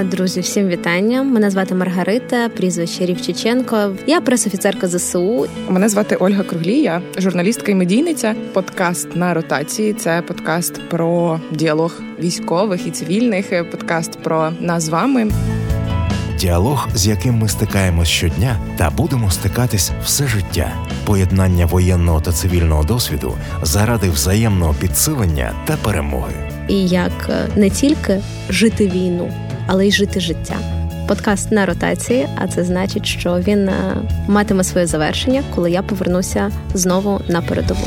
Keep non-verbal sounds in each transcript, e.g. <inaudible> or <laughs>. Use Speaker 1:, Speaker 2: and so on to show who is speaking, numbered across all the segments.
Speaker 1: Друзі, всім вітання. Мене звати Маргарита, прізвище Рівчиченко. Я пресофіцерка ЗСУ.
Speaker 2: Мене звати Ольга Круглія, журналістка і медійниця. Подкаст на ротації. Це подкаст про діалог військових і цивільних. Подкаст про нас з вами.
Speaker 3: Діалог, з яким ми стикаємось щодня, та будемо стикатись все життя. Поєднання воєнного та цивільного досвіду заради взаємного підсилення та перемоги.
Speaker 1: І як е, не тільки жити війну але й жити життя. Подкаст на ротації, а це значить, що він е, матиме своє завершення, коли я повернуся знову на передову.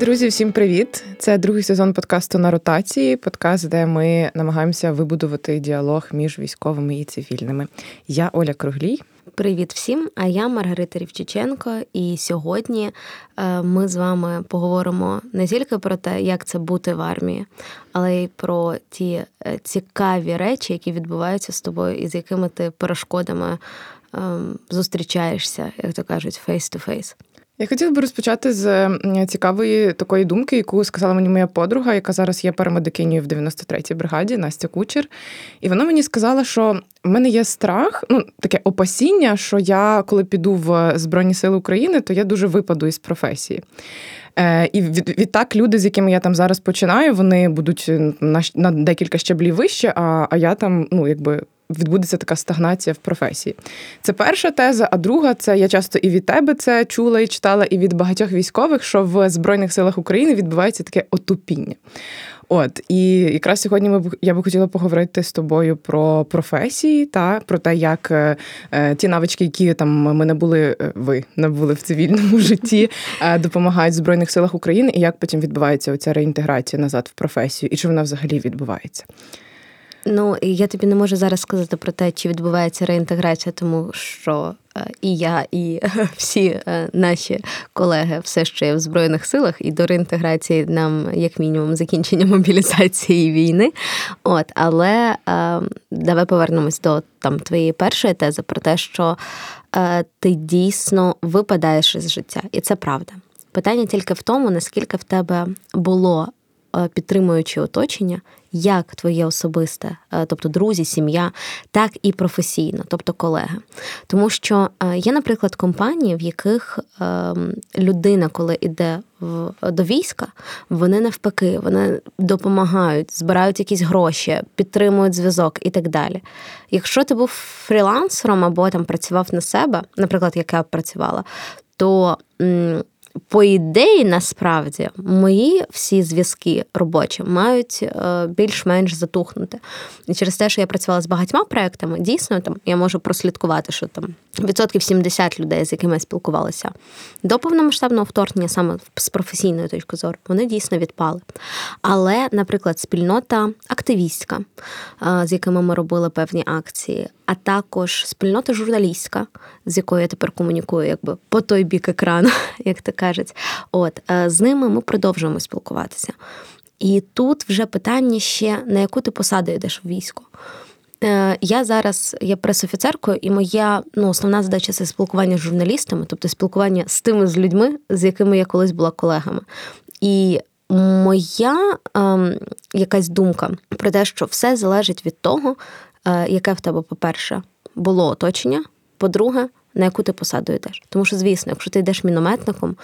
Speaker 2: Друзі, всім привіт! Це другий сезон подкасту на ротації. Подкаст, де ми намагаємося вибудувати діалог між військовими і цивільними. Я Оля Круглій.
Speaker 1: Привіт всім! А я Маргарита Рівчиченко. І сьогодні е, ми з вами поговоримо не тільки про те, як це бути в армії, але й про ті е, цікаві речі, які відбуваються з тобою, і з якими ти перешкодами ем, зустрічаєшся, як то кажуть, face-to-face.
Speaker 2: Я хотіла би розпочати з цікавої такої думки, яку сказала мені моя подруга, яка зараз є парамедикинею в 93-й бригаді Настя Кучер. І вона мені сказала, що в мене є страх, ну таке опасіння, що я, коли піду в Збройні Сили України, то я дуже випаду із професії. Е, І від, відтак люди, з якими я там зараз починаю, вони будуть на на декілька щаблів вище, а а я там, ну якби відбудеться така стагнація в професії. Це перша теза. А друга це я часто і від тебе це чула і читала, і від багатьох військових, що в Збройних силах України відбувається таке отупіння. От і якраз сьогодні ми б я би хотіла поговорити з тобою про професії та про те, як е, е ті навички, які там ми набули, е, ви набули в цивільному <laughs> житті, е, допомагають збройних силах України, і як потім відбувається оця реінтеграція назад в професію, і чи вона взагалі відбувається.
Speaker 1: Ну я тобі не можу зараз сказати про те, чи відбувається реінтеграція, тому що е, і я, і <laughs> всі е, наші колеги все ще є в збройних силах, і до реінтеграції нам, як мінімум, закінчення мобілізації війни. От, але е, давай повернемось до там твоєї першої тези про те, що ти дійсно випадаєш із життя, і це правда. Питання тільки в тому, наскільки в тебе було підтримуюче оточення, як твоє особисте, е, тобто друзі, сім'я, так і професійно, тобто колеги. Тому що е, є, наприклад, компанії, в яких ем, людина, коли йде до війська, вони навпаки, вони допомагають, збирають якісь гроші, підтримують зв'язок і так далі. Якщо ти був фрілансером або там працював на себе, наприклад, як я працювала, то по ідеї, насправді, мої всі зв'язки робочі мають е, більш-менш затухнути. І через те, що я працювала з багатьма проектами, дійсно там я можу прослідкувати, що там відсотків 70 людей, з якими я спілкувалася до повномасштабного вторгнення, саме з професійної точки зору, вони дійсно відпали. Але, наприклад, спільнота активістська, е, з якими ми робили певні акції, а також спільнота журналістська, з якою я тепер комунікую, якби по той бік екрану, <laughs> як то кажуть. От е, з ними ми продовжуємо спілкуватися. І тут вже питання ще на яку ти посаду йдеш в військо. Е, я зараз є пресофіцеркою, і моя ну, основна задача це спілкування з журналістами, тобто спілкування з тими з людьми, з якими я колись була колегами. І моя ем, якась думка про те, що все залежить від того, яке в тебе, по-перше, було оточення, по-друге, на яку ти посаду йдеш. Тому що, звісно, якщо ти йдеш мінометником,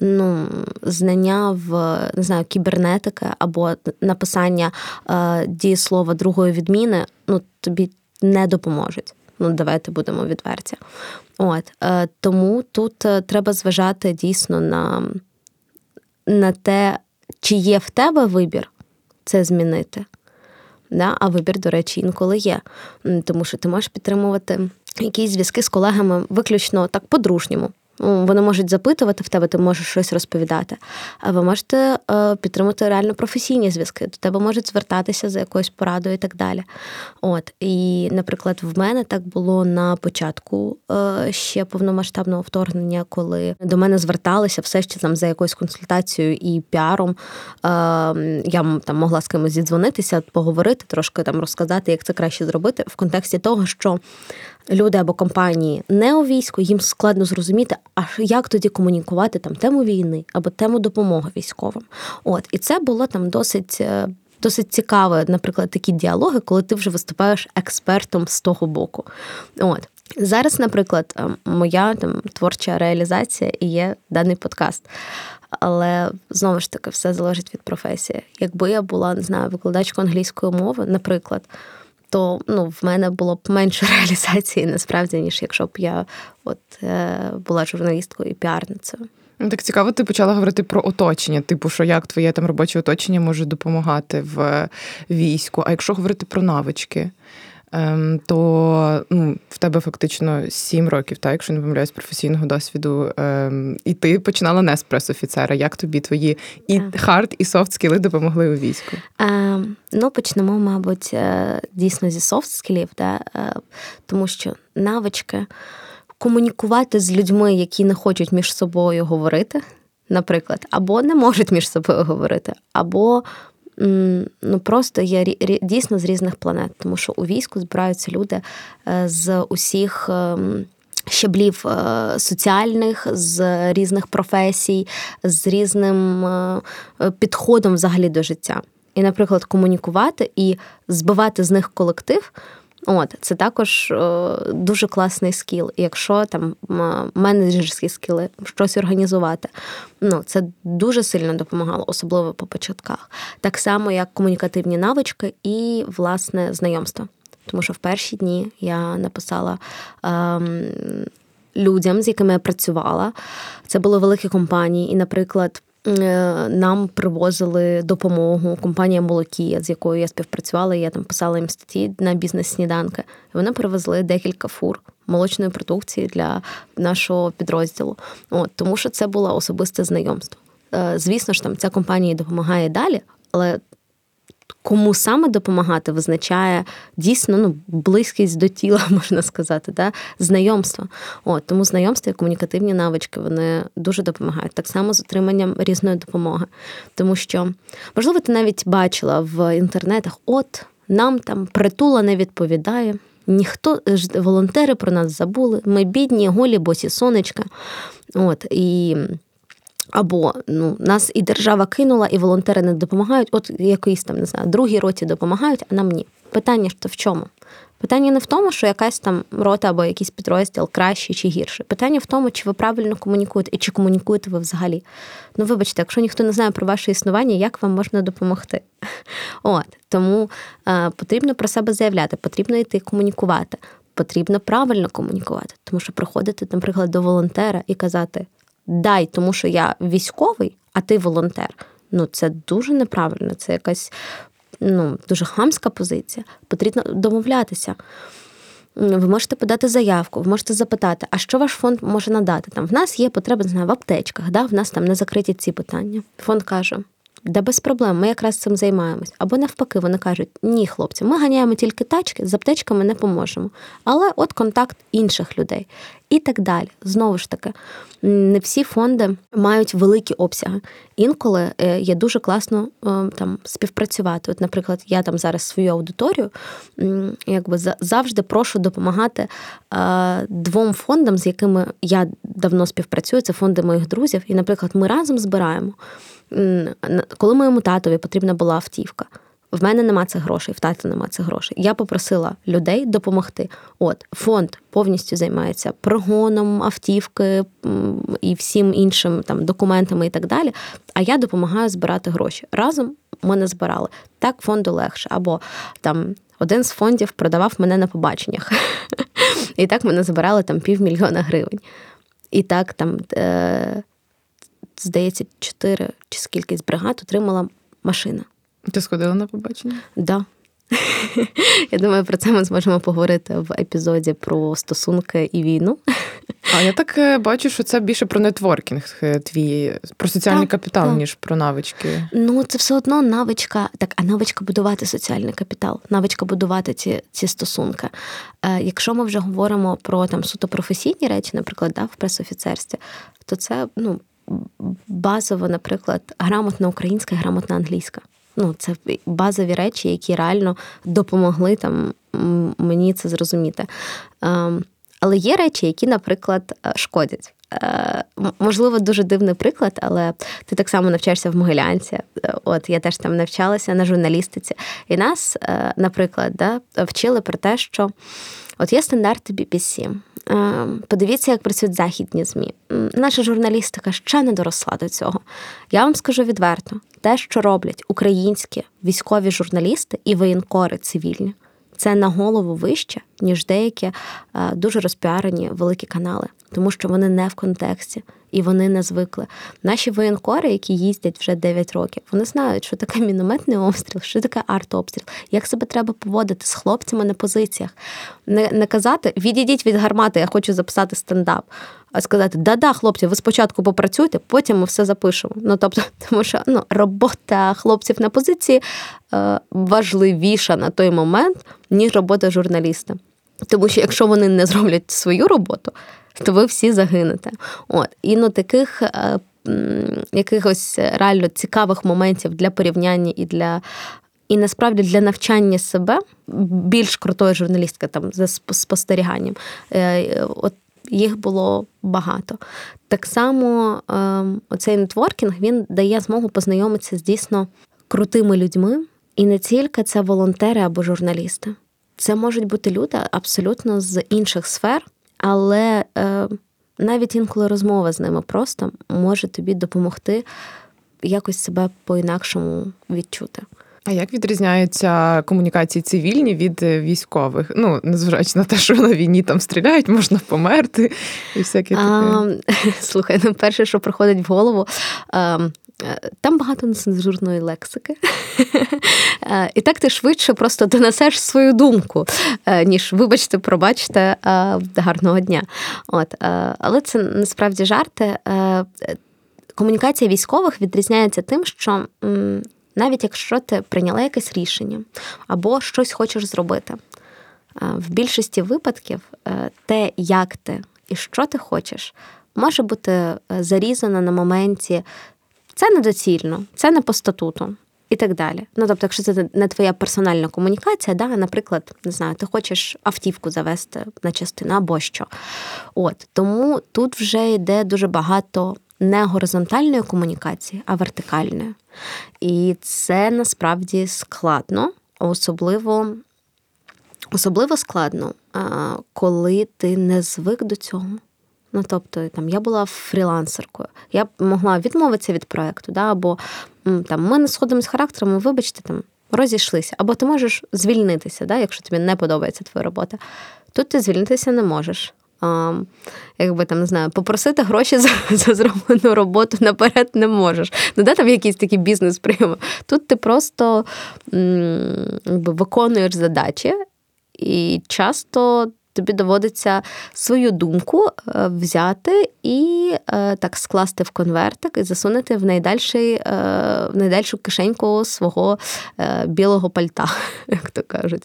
Speaker 1: ну знання в не знаю, кібернетики або написання е, дієслова другої відміни, ну тобі не допоможуть. Ну, давайте будемо відверті. От е, тому тут е, треба зважати дійсно на, на те, чи є в тебе вибір це змінити. Да? А вибір, до речі, інколи є. Тому що ти можеш підтримувати якісь зв'язки з колегами виключно так по-дружньому. Ну, вони можуть запитувати в тебе, ти можеш щось розповідати. А ви можете е, підтримати реально професійні зв'язки. До тебе можуть звертатися за якоюсь порадою і так далі. От і, наприклад, в мене так було на початку е, ще повномасштабного вторгнення, коли до мене зверталися все ще там за якоюсь консультацією і піаром. Е, я там могла з кимось зідзвонитися, поговорити, трошки там розказати, як це краще зробити, в контексті того, що люди або компанії не у війську, їм складно зрозуміти, а як тоді комунікувати там тему війни або тему допомоги військовим. От і це було там досить. Е, досить цікаво, наприклад, такі діалоги, коли ти вже виступаєш експертом з того боку. От. Зараз, наприклад, ем, моя там творча реалізація і є даний подкаст. Але знову ж таки все залежить від професії. Якби я була не знаю, викладачкою англійської мови, наприклад, то ну, в мене було б менше <laughs> реалізації насправді, ніж якщо б я от е, була журналісткою і піарницею.
Speaker 2: Ну, так цікаво, ти почала говорити про оточення, типу, що як твоє там робоче оточення може допомагати в війську. А якщо говорити про навички, то ну, в тебе фактично сім років, так, якщо не помиляюсь, професійного досвіду, ем, і ти починала не з прес-офіцера. Як тобі твої і hard, і soft skill и допомогли у війську?
Speaker 1: Е, ну, почнемо, мабуть, е, дійсно зі soft skill ів, да? Е, тому що навички комунікувати з людьми, які не хочуть між собою говорити, наприклад, або не можуть між собою говорити, або ну просто є дійсно з різних планет, тому що у війську збираються люди е, з усіх. Щеблів щаблів е, соціальних, з різних професій, з різним е, підходом взагалі до життя. І, наприклад, комунікувати і збивати з них колектив От це також о, дуже класний скіл. Якщо там менеджерські скіли, щось організувати, ну це дуже сильно допомагало, особливо по початках. Так само, як комунікативні навички і власне знайомство. Тому що в перші дні я написала. Ем, Людям, з якими я працювала, це були великі компанії, і, наприклад, Е, нам привозили допомогу компанія Молокія, з якою я співпрацювала. Я там писала їм статті на бізнес-сніданки. Вони привезли декілька фур молочної продукції для нашого підрозділу. От тому, що це було особисте знайомство. Е, звісно ж, там ця компанія допомагає далі, але кому саме допомагати, визначає дійсно ну, близькість до тіла, <laughs> можна сказати, да? знайомство. От, Тому знайомство і комунікативні навички вони дуже допомагають. Так само з отриманням різної допомоги. Тому що, можливо, ти навіть бачила в інтернетах, от нам там притула не відповідає. Ніхто волонтери про нас забули. Ми бідні, голі, босі сонечка. От, І або ну, нас і держава кинула, і волонтери не допомагають. От якийсь там не знаю, другій роті допомагають, а нам ні. Питання ж то в чому? Питання не в тому, що якась там рота або якийсь підрозділ кращий чи гірший. Питання в тому, чи ви правильно комунікуєте і чи комунікуєте ви взагалі. Ну, вибачте, якщо ніхто не знає про ваше існування, як вам можна допомогти? <laughs> От тому е, потрібно про себе заявляти, потрібно йти комунікувати. Потрібно правильно комунікувати, тому що приходити, наприклад, до волонтера і казати: дай, тому що я військовий, а ти волонтер. Ну, це дуже неправильно, це якась ну, дуже хамська позиція. Потрібно домовлятися. Ви можете подати заявку, ви можете запитати, а що ваш фонд може надати? Там В нас є потреба не знаю, в аптечках, да? в нас там не закриті ці питання. Фонд каже: да без проблем, ми якраз цим займаємось. Або навпаки, вони кажуть, ні, хлопці, ми ганяємо тільки тачки, з аптечками не поможемо. Але от контакт інших людей. І так далі. Знову ж таки, не всі фонди мають великі обсяги. Інколи е, є дуже класно е, там співпрацювати. От, наприклад, я там зараз свою аудиторію якби завжди прошу допомагати е, двом фондам, з якими я давно співпрацюю. Це фонди моїх друзів. І, наприклад, ми разом збираємо коли моєму татові потрібна була автівка. В мене нема цих грошей, в тата нема цих грошей. Я попросила людей допомогти. От фонд повністю займається прогоном автівки і всім іншим там документами і так далі. А я допомагаю збирати гроші. Разом ми не збирали. Так фонду легше. Або там один з фондів продавав мене на побаченнях. <laughs> І так ми збирали там півмільйона гривень. І так там е, здається, чотири чи скільки бригад отримала машина.
Speaker 2: Ти сходила на побачення?
Speaker 1: Так. Да. <laughs> Я думаю, про це ми зможемо поговорити в епізоді про стосунки і війну.
Speaker 2: А я так е, бачу, що це більше про нетворкінг е, твій, про соціальний так, капітал, так. ніж про навички.
Speaker 1: Ну, це все одно навичка, так, а навичка будувати соціальний капітал, навичка будувати ці ці стосунки. Е, Якщо ми вже говоримо про там суто професійні речі, наприклад, да, в пресофіцерстві, то це ну, базово, наприклад, грамотна українська, грамотна англійська. Ну, це базові речі, які реально допомогли там мені це зрозуміти. Ем, але є речі, які, наприклад, е, шкодять. е, можливо, дуже дивний приклад, але ти так само навчаєшся в Могилянці. Е, от я теж там навчалася на журналістиці. І нас, наприклад, да, вчили про те, що от є стандарти BBC. Подивіться, як працюють західні ЗМІ. Наша журналістика ще не доросла до цього. Я вам скажу відверто: те, що роблять українські військові журналісти і воєнкори цивільні, це на голову вище, ніж деякі дуже розпіарені великі канали, тому що вони не в контексті і вони не звикли. Наші воєнкори, які їздять вже 9 років, вони знають, що таке мінометний обстріл, що таке артобстріл, як себе треба поводити з хлопцями на позиціях. Не не казати відійдіть від гармати, я хочу записати стендап. А сказати, да-да, хлопці, ви спочатку попрацюйте, потім ми все запишемо. Ну тобто, <laughs> тому що ну, робота хлопців на позиції е, важливіша на той момент, ніж робота журналіста. Тому що якщо вони не зроблять свою роботу, то ви всі загинете. От і ну таких. Е, якихось реально цікавих моментів для порівняння і для і насправді для навчання себе більш крутої журналістки там за спостеріганням. Е, от їх було багато. Так само ем, оцей нетворкінг він дає змогу познайомитися з дійсно крутими людьми, і не тільки це волонтери або журналісти. Це можуть бути люди абсолютно з інших сфер, але е, навіть інколи розмова з ними просто може тобі допомогти якось себе по-інакшому відчути.
Speaker 2: А як відрізняються комунікації цивільні від е, військових? Ну, незважаючи на те, що на війні там стріляють, можна померти і всяке таке. А, <laughs>
Speaker 1: Слухай, ну перше, що приходить в голову. Е, там багато нецензурної лексики, е, і так ти швидше просто донесеш свою думку, ніж, вибачте, пробачте, гарного дня. От, Але це насправді жарти. Комунікація військових відрізняється тим, що навіть якщо ти прийняла якесь рішення або щось хочеш зробити. Е, в більшості випадків е, те, як ти і що ти хочеш, може бути е, зарізано на моменті це недоцільно, це не по статуту. І так далі. Ну, тобто, якщо це не твоя персональна комунікація, да, наприклад, не знаю, ти хочеш автівку завести на частину або що. От Тому тут вже йде дуже багато не горизонтальної комунікації, а вертикальної. І це насправді складно, особливо особливо складно, коли ти не звик до цього. Ну, тобто, там я була фрілансеркою, я могла відмовитися від проекту, да, або там ми не сходимо з характером, вибачте, там розійшлися. Або ти можеш звільнитися, да, якщо тобі не подобається твоя робота. Тут ти звільнитися не можеш а, якби там не знаю, попросити гроші <laughs> за за зроблену роботу наперед не можеш. Ну, де там якісь такі бізнес прийоми Тут ти просто якби, виконуєш задачі, і часто. Тобі доводиться свою думку е, взяти і е, так скласти в конвертик і засунути в найдальший, е, в найдальшу кишеньку свого білого пальта, <laughs> як то кажуть.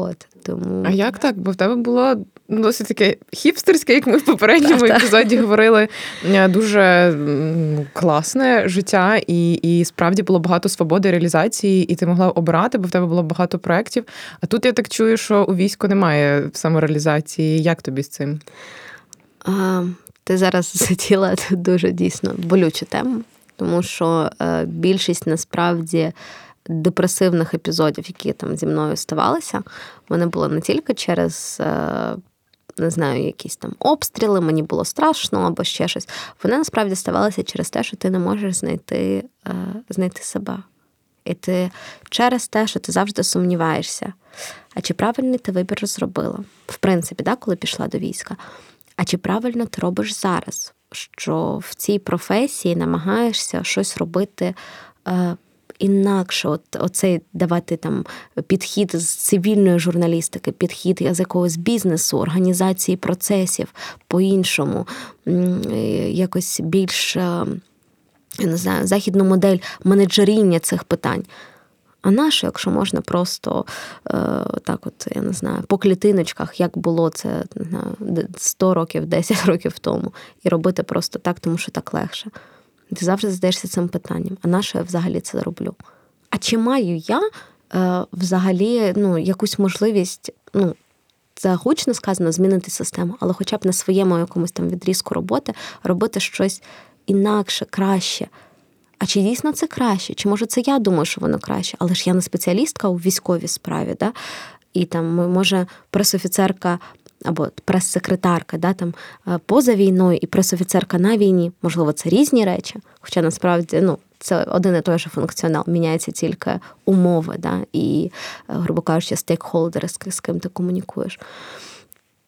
Speaker 1: От тому
Speaker 2: а як так? Бо в тебе було досить таке хіпстерське, як ми в попередньому епізоді говорили. Е, дуже класне життя, і і справді було багато свободи реалізації, і ти могла обирати, бо в тебе було багато проєктів. А тут я так чую, що у війську немає самореалізації. Як тобі з цим?
Speaker 1: А, Ти зараз <laughs> заділа дуже дійсно болючу тему, тому що е, більшість насправді депресивних епізодів, які там зі мною ставалися, вони були не тільки через. Е, не знаю, якісь там обстріли, мені було страшно або ще щось. Вони насправді ставалися через те, що ти не можеш знайти е, знайти себе. І ти через те, що ти завжди сумніваєшся. А чи правильний ти вибір зробила? В принципі, да, коли пішла до війська. А чи правильно ти робиш зараз? Що в цій професії намагаєшся щось робити е, інакше, от оцей давати там підхід з цивільної журналістики, підхід з якогось бізнесу, організації процесів по-іншому, якось більш е, я не знаю, західну модель менеджеріння цих питань. А наше, якщо можна просто е, так, от я не знаю, по клітиночках, як було це не знаю, 100 років, 10 років тому, і робити просто так, тому що так легше. Ти завжди задаєшся цим питанням, а на що я взагалі це роблю? А чи маю я е, взагалі ну, якусь можливість ну, це гучно сказано, змінити систему, але хоча б на своєму якомусь там відрізку роботи робити щось інакше, краще. А чи дійсно це краще? Чи може це я думаю, що воно краще? Але ж я не спеціалістка у військовій справі, да? і там може пресофіцерка або прес-секретарка, да, там поза війною і пресофіцерка на війні, можливо, це різні речі, хоча насправді ну, це один і той же функціонал, міняється тільки умови, да, і, грубо кажучи, стейкхолдери, з ким ти комунікуєш.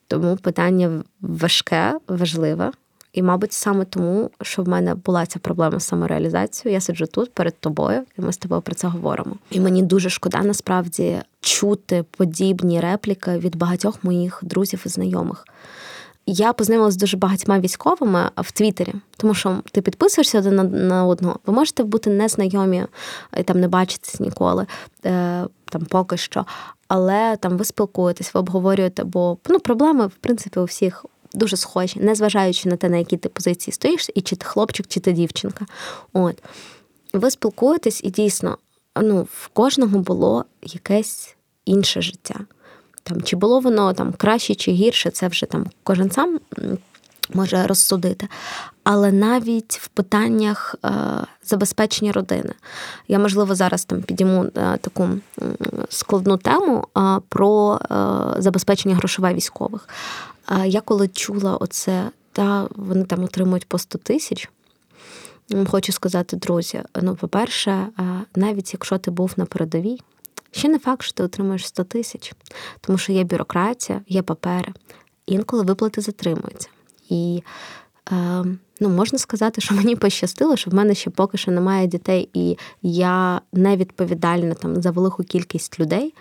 Speaker 1: Тому питання важке, важливе. І, мабуть, саме тому, що в мене була ця проблема з самореалізацією, я сиджу тут перед тобою, і ми з тобою про це говоримо. І мені дуже шкода насправді чути подібні репліки від багатьох моїх друзів і знайомих. Я познайомилася з дуже багатьма військовими в Твіттері, тому що ти підписуєшся один на одного. Ви можете бути незнайомі і там не бачитись ніколи, е, там поки що. Але там ви спілкуєтесь, ви обговорюєте, бо ну, проблеми, в принципі, у всіх дуже схожі, незважаючи на те, на якій ти позиції стоїш, і чи ти хлопчик, чи ти дівчинка. От. Ви спілкуєтесь, і дійсно, ну, в кожного було якесь інше життя. Там, Чи було воно там краще чи гірше, це вже там кожен сам може розсудити. Але навіть в питаннях е, забезпечення родини. Я, можливо, зараз там підійму е, таку складну тему е, про забезпечення грошове військових. Я коли чула оце, та вони там отримують по 100 тисяч. Хочу сказати, друзі, ну, по-перше, навіть якщо ти був на передовій, ще не факт, що ти отримуєш 100 тисяч, тому що є бюрократія, є папери, інколи виплати затримуються. І е, ну, можна сказати, що мені пощастило, що в мене ще поки що немає дітей, і я не відповідальна там за велику кількість людей.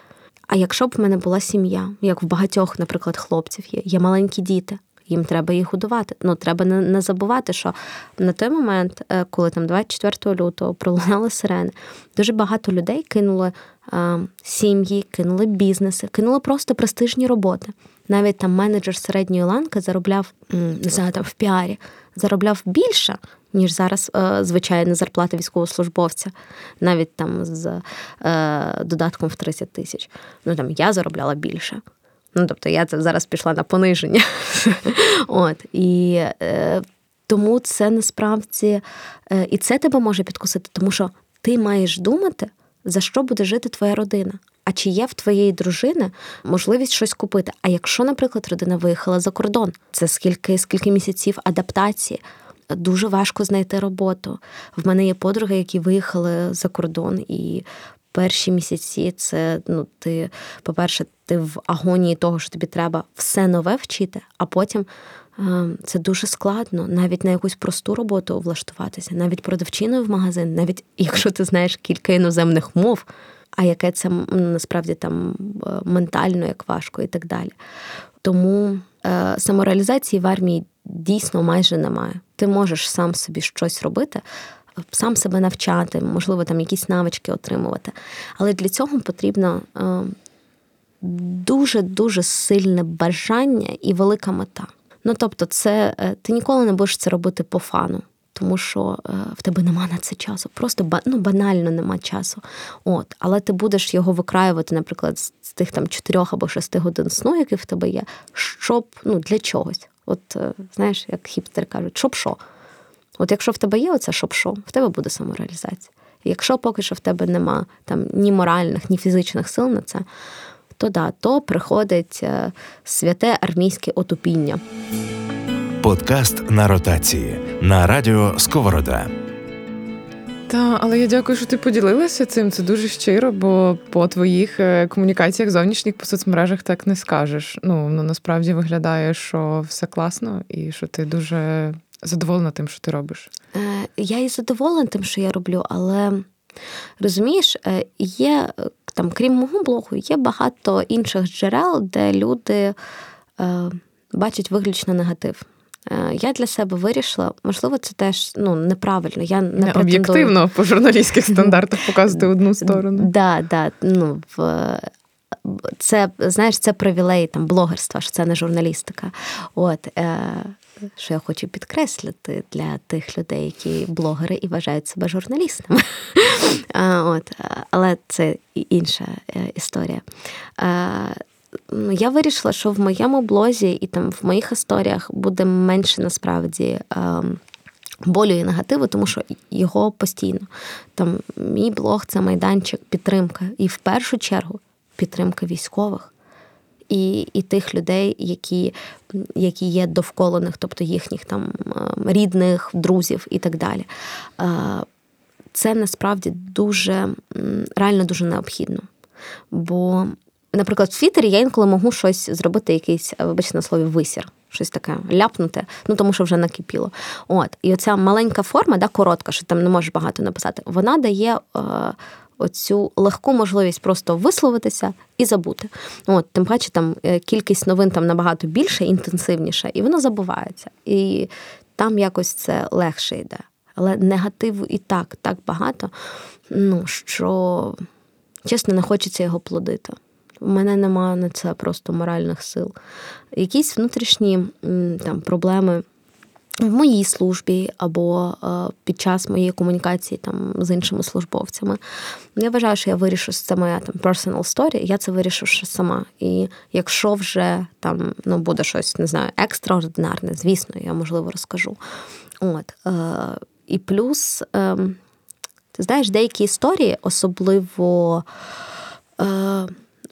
Speaker 1: А якщо б в мене була сім'я, як в багатьох, наприклад, хлопців є, є маленькі діти, їм треба їх годувати. Ну треба не, не забувати, що на той момент, е, коли там 24 лютого пролунали сирени, дуже багато людей кинули е, сім'ї, кинули бізнеси, кинули просто престижні роботи. Навіть там менеджер середньої ланки заробляв не знаю, там в піарі, заробляв більше, ніж зараз е, звичайна зарплата військовослужбовця, навіть там з е, додатком в 30 тисяч. Ну там я заробляла більше. Ну, тобто я зараз пішла на пониження. <laughs> От, І е, тому це насправді і це тебе може підкусити, тому що ти маєш думати, за що буде жити твоя родина. А чи є в твоєї дружини можливість щось купити? А якщо, наприклад, родина виїхала за кордон, це скільки скільки місяців адаптації? Дуже важко знайти роботу. В мене є подруги, які виїхали за кордон, і перші місяці це ну, ти, по-перше, ти в агонії того, що тобі треба все нове вчити, а потім ем, це дуже складно, навіть на якусь просту роботу влаштуватися, навіть продавчиною в магазин, навіть якщо ти знаєш кілька іноземних мов. А яке це насправді там е, ментально як важко і так далі. Тому е, самореалізації в армії дійсно майже немає. Ти можеш сам собі щось робити, сам себе навчати, можливо, там якісь навички отримувати. Але для цього потрібно дуже-дуже сильне бажання і велика мета. Ну тобто, це е, ти ніколи не будеш це робити по фану. Тому що е, в тебе нема на це часу. Просто ну, банально нема часу. От, Але ти будеш його викраювати, наприклад, з тих там 4 або 6 годин сну, які в тебе є, щоб ну, для чогось. От е, знаєш, як хіпстери кажуть, щоб що. От якщо в тебе є оце щоб що, в тебе буде самореалізація. Якщо поки що в тебе нема там ні моральних, ні фізичних сил на це, то да, то приходить е, святе армійське отупіння.
Speaker 3: Подкаст на ротації на радіо Сковорода.
Speaker 2: Та, але я дякую, що ти поділилася цим. Це дуже щиро, бо по твоїх е, комунікаціях зовнішніх по соцмережах так не скажеш. Ну, ну насправді виглядає, що все класно, і що ти дуже задоволена тим, що ти робиш.
Speaker 1: Е, я і задоволена тим, що я роблю, але розумієш, е, є там, крім мого блогу, є багато інших джерел, де люди бачать виключно негатив. Е, я для себе вирішила, можливо, це теж ну, неправильно. Я не, не
Speaker 2: об'єктивно по журналістських стандартах показувати одну сторону.
Speaker 1: Да, да, ну, в... Це знаєш, це привілей там блогерства, що це не журналістика. От е, що я хочу підкреслити для тих людей, які блогери і вважають себе журналістами. <laughs> От, Але це інша е, історія. Я вирішила, що в моєму блозі і там в моїх історіях буде менше насправді. Ем, болю і негативу, тому що його постійно. Там Мій блог це майданчик підтримки. І в першу чергу підтримка військових і і тих людей, які які є довкола них, тобто їхніх там ем, рідних, друзів і так далі. Е, це насправді дуже реально дуже необхідно. Бо, наприклад, в Твіттері я інколи можу щось зробити, якийсь, вибачте на слові, висір. Щось таке ляпнути, ну тому що вже накипіло. От, і оця маленька форма, да, коротка, що там не можеш багато написати, вона дає е, оцю легку можливість просто висловитися і забути. От, Тим паче, там е, кількість новин там набагато більше, інтенсивніша, і воно забувається. І там якось це легше йде. Але негативу і так, так багато, ну що чесно, не хочеться його плодити. У мене немає на це просто моральних сил. Якісь внутрішні там проблеми в моїй службі або е, під час моєї комунікації там з іншими службовцями. Я вважаю, що я вирішу це моя там personal story, я це вирішу ще сама. І якщо вже там ну, буде щось, не знаю, екстраординарне, звісно, я можливо розкажу. От. Е, І плюс, е, ти знаєш, деякі історії, особливо.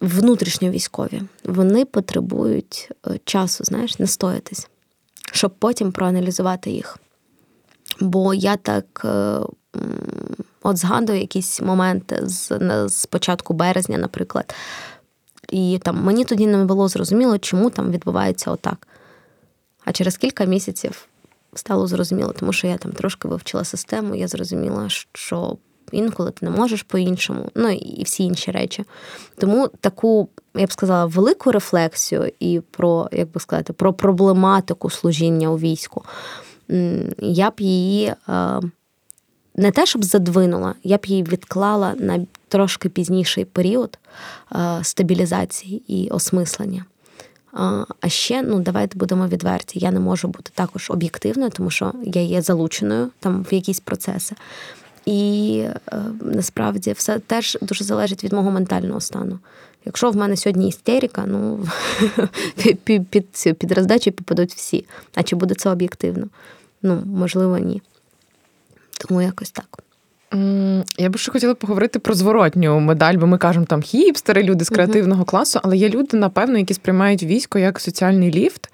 Speaker 1: Е, Внутрішньовійськові, вони потребують е, часу, знаєш, настоятись щоб потім проаналізувати їх. Бо я так е, от згадую якісь моменти з, з початку березня, наприклад. І там мені тоді не було зрозуміло, чому там відбувається отак. А через кілька місяців стало зрозуміло, тому що я там трошки вивчила систему, я зрозуміла, що інколи ти не можеш по-іншому, ну і всі інші речі. Тому таку, я б сказала, велику рефлексію і про, як би сказати, про проблематику служіння у війську. Я б її е, не те, щоб задвинула, я б її відклала на трошки пізніший період е, стабілізації і осмислення. А ще, ну давайте будемо відверті. Я не можу бути також об'єктивною, тому що я є залученою там в якісь процеси. І е, насправді все теж дуже залежить від мого ментального стану. Якщо в мене сьогодні істерика, ну <laughs> під під, під роздачу попадуть всі. А чи буде це об'єктивно? Ну, можливо, ні. Тому якось так.
Speaker 2: Я би ще хотіла поговорити про зворотню медаль, бо ми кажемо там хіпстери, люди з креативного класу, але є люди, напевно, які сприймають військо як соціальний ліфт,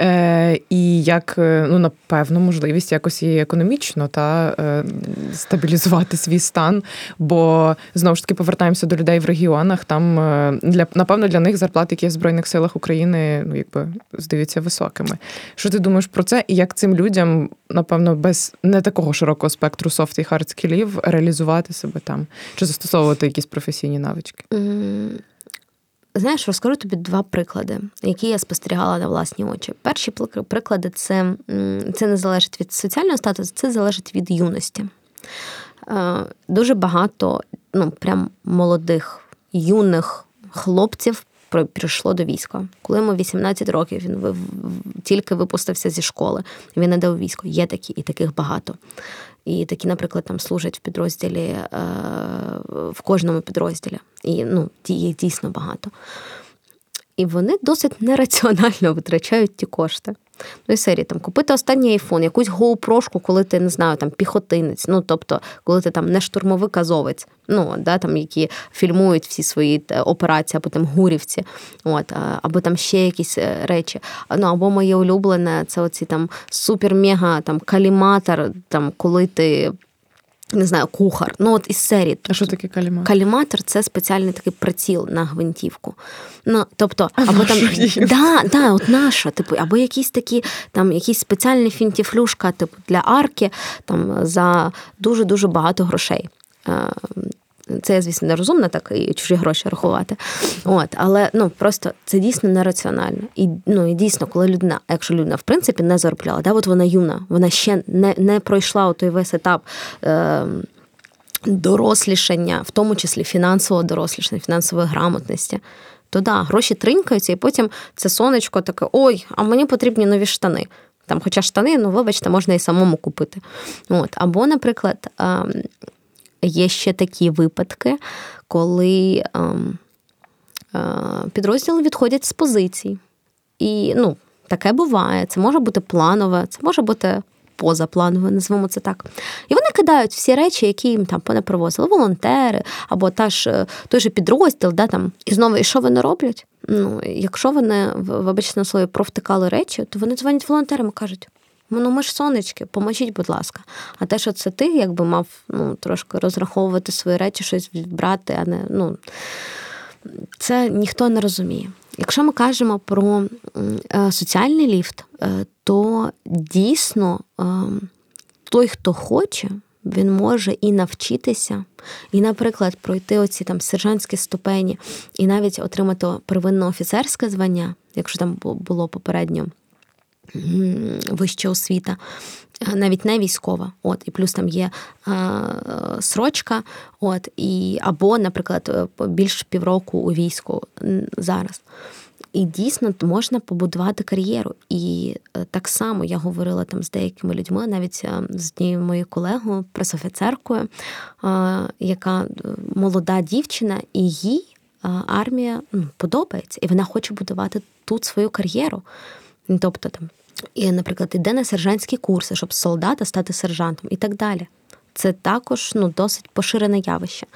Speaker 2: е, і як, е, ну, напевно, можливість якось і економічно та е, стабілізувати свій стан. Бо знову ж таки повертаємося до людей в регіонах. Там е, для напевно для них зарплати, які є в Збройних силах України, ну якби здаються високими. Що ти думаєш про це? І як цим людям, напевно, без не такого широкого спектру soft і hard skill ів реалізувати себе там чи застосовувати якісь професійні навички?
Speaker 1: Знаєш, розкажу тобі два приклади, які я спостерігала на власні очі. Перші приклади це це не залежить від соціального статусу, це залежить від юності. Е, дуже багато ну, прям молодих, юних хлопців прийшло до війська. Коли йому 18 років, він тільки випустився зі школи, він іде у військо. Є такі, і таких багато. І такі, наприклад, там служать в підрозділі е, в кожному підрозділі. І ну, їх дійсно багато. І вони досить нераціонально <laughs> витрачають ті кошти. Ну, і серії там купити останній айфон, якусь гоупрошку, коли ти не знаю, там піхотинець, ну тобто, коли ти там не штурмовик азовець, ну да, там які фільмують всі свої е, операції, або там гурівці, от, або там ще якісь е, речі. Ну або моє улюблене, це оці там супер-мега там каліматор, там коли ти не знаю, кухар. Ну, от із серії.
Speaker 2: А що таке каліматор?
Speaker 1: Каліматор це спеціальний такий приціл на гвинтівку. Ну, тобто, а або там да, да, от наша, типу, або якісь такі, там якісь спеціальні фінтіфлюшка, типу для арки, там за дуже дуже багато грошей. Це звісно, не розумна так і чужі гроші рахувати. От, Але ну просто це дійсно нераціонально. І ну і дійсно, коли людина, якщо людина в принципі не заробляла, да, от вона юна, вона ще не не пройшла той весь етап. Е, Дорослішання, в тому числі фінансового дорослішання, фінансової грамотності, то да, гроші тринькаються, і потім це сонечко таке: ой, а мені потрібні нові штани. Там, Хоча штани, ну вибачте, можна і самому купити. От. Або, наприклад, ем, Є ще такі випадки, коли ем, е, підрозділи відходять з позицій. І ну, таке буває. Це може бути планове, це може бути позапланове, назвемо це так. І вони кидають всі речі, які їм там понепривозили, волонтери або та ж е, той же підрозділ, да, там. І знову, і що вони роблять? Ну, якщо вони, вибачте на слові, провтикали речі, то вони дзвонять волонтерам і кажуть. Ну, ми ж сонечки, поможіть, будь ласка. А те, що це ти, якби мав ну, трошки розраховувати свої речі, щось відбрати, а не ну це ніхто не розуміє. Якщо ми кажемо про е, соціальний ліфт, е, то дійсно е, той, хто хоче, він може і навчитися, і, наприклад, пройти оці там сержантські ступені, і навіть отримати первинне офіцерське звання, якщо там було попередньо вища освіта, навіть не військова, от, і плюс там є е, срочка, от, і, або, наприклад, більш півроку у війську зараз. І дійсно можна побудувати кар'єру. І е, так само я говорила там з деякими людьми, навіть е, з однією моєю колегою, пресофіцеркою, е, яка молода дівчина, і їй армія подобається, і вона хоче будувати тут свою кар'єру. Тобто там і, наприклад, йде на сержантські курси, щоб солдата стати сержантом і так далі. Це також ну, досить поширене явище.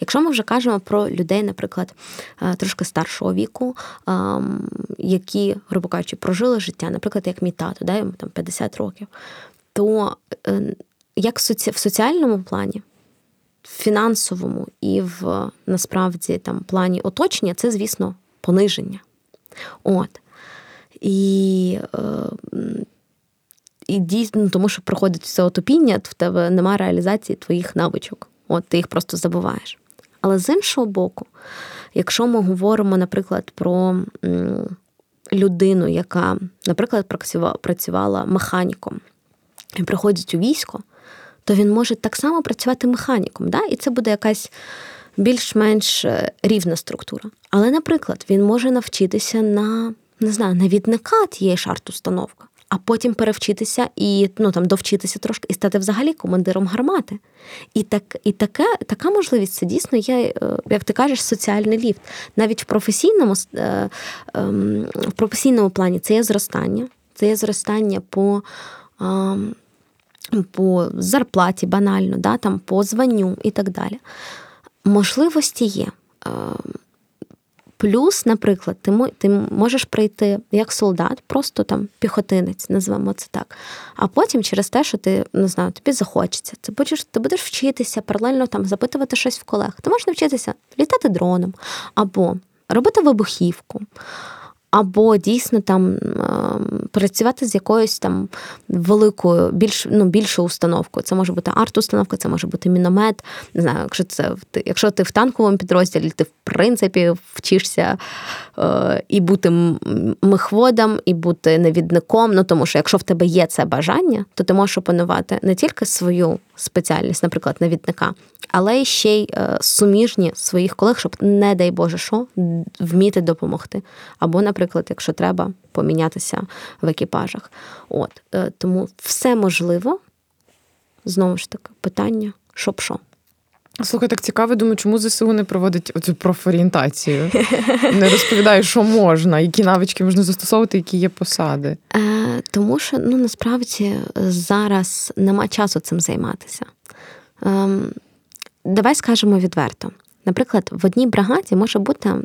Speaker 1: Якщо ми вже кажемо про людей, наприклад, е, трошки старшого віку, які, грубо кажучи, прожили життя, наприклад, як мій тато, да, йому там 50 років, то е, як в соціальному плані, в фінансовому і в насправді там плані оточення, це, звісно, пониження. От. І е, і дійсно, тому що проходить все отопіння, в тебе немає реалізації твоїх навичок. От ти їх просто забуваєш. Але з іншого боку, якщо ми говоримо, наприклад, про людину, яка, наприклад, працювала механіком і приходить у військо, то він може так само працювати механіком. Да? І це буде якась більш-менш е, рівна структура. Але, наприклад, він може навчитися на не знаю, навідника тієї шарт-установки, а потім перевчитися і ну там довчитися трошки і стати взагалі командиром гармати. І так, і таке, така можливість це дійсно є, е, як ти кажеш, соціальний ліфт. Навіть в професійному е, ем, в професійному плані це є зростання, це є зростання по. Ем, по зарплаті банально, да, там, по званню і так далі. Можливості є. Плюс, наприклад, ти ти можеш прийти як солдат, просто там піхотинець, називаємо це так. А потім через те, що ти не знаю, тобі захочеться, ти будеш ти будеш вчитися, паралельно там запитувати щось в колег. Ти можеш навчитися літати дроном або робити вибухівку або дійсно там працювати з якоюсь там великою, більш ну, більшою установкою. Це може бути арт-установка, це може бути міномет. Не знаю, якщо це якщо ти в танковому підрозділі, ти в принципі вчишся е, і бути мехводом, і бути навідником. Ну тому що якщо в тебе є це бажання, то ти можеш опанувати не тільки свою спеціальність, наприклад, навідника, але ще й е, суміжні своїх колег, щоб, не дай Боже, що вміти допомогти. Або, наприклад, якщо треба помінятися в екіпажах. От е, тому все можливо. Знову ж таки, питання, щоб що.
Speaker 2: Слухай, так цікаво, думаю, чому ЗСУ не проводить оцю профорієнтацію? Не розповідає, що можна, які навички можна застосовувати, які є посади.
Speaker 1: Е, Тому що ну насправді зараз нема часу цим займатися. Е, Давай скажемо відверто. Наприклад, в одній бригаді може бути е,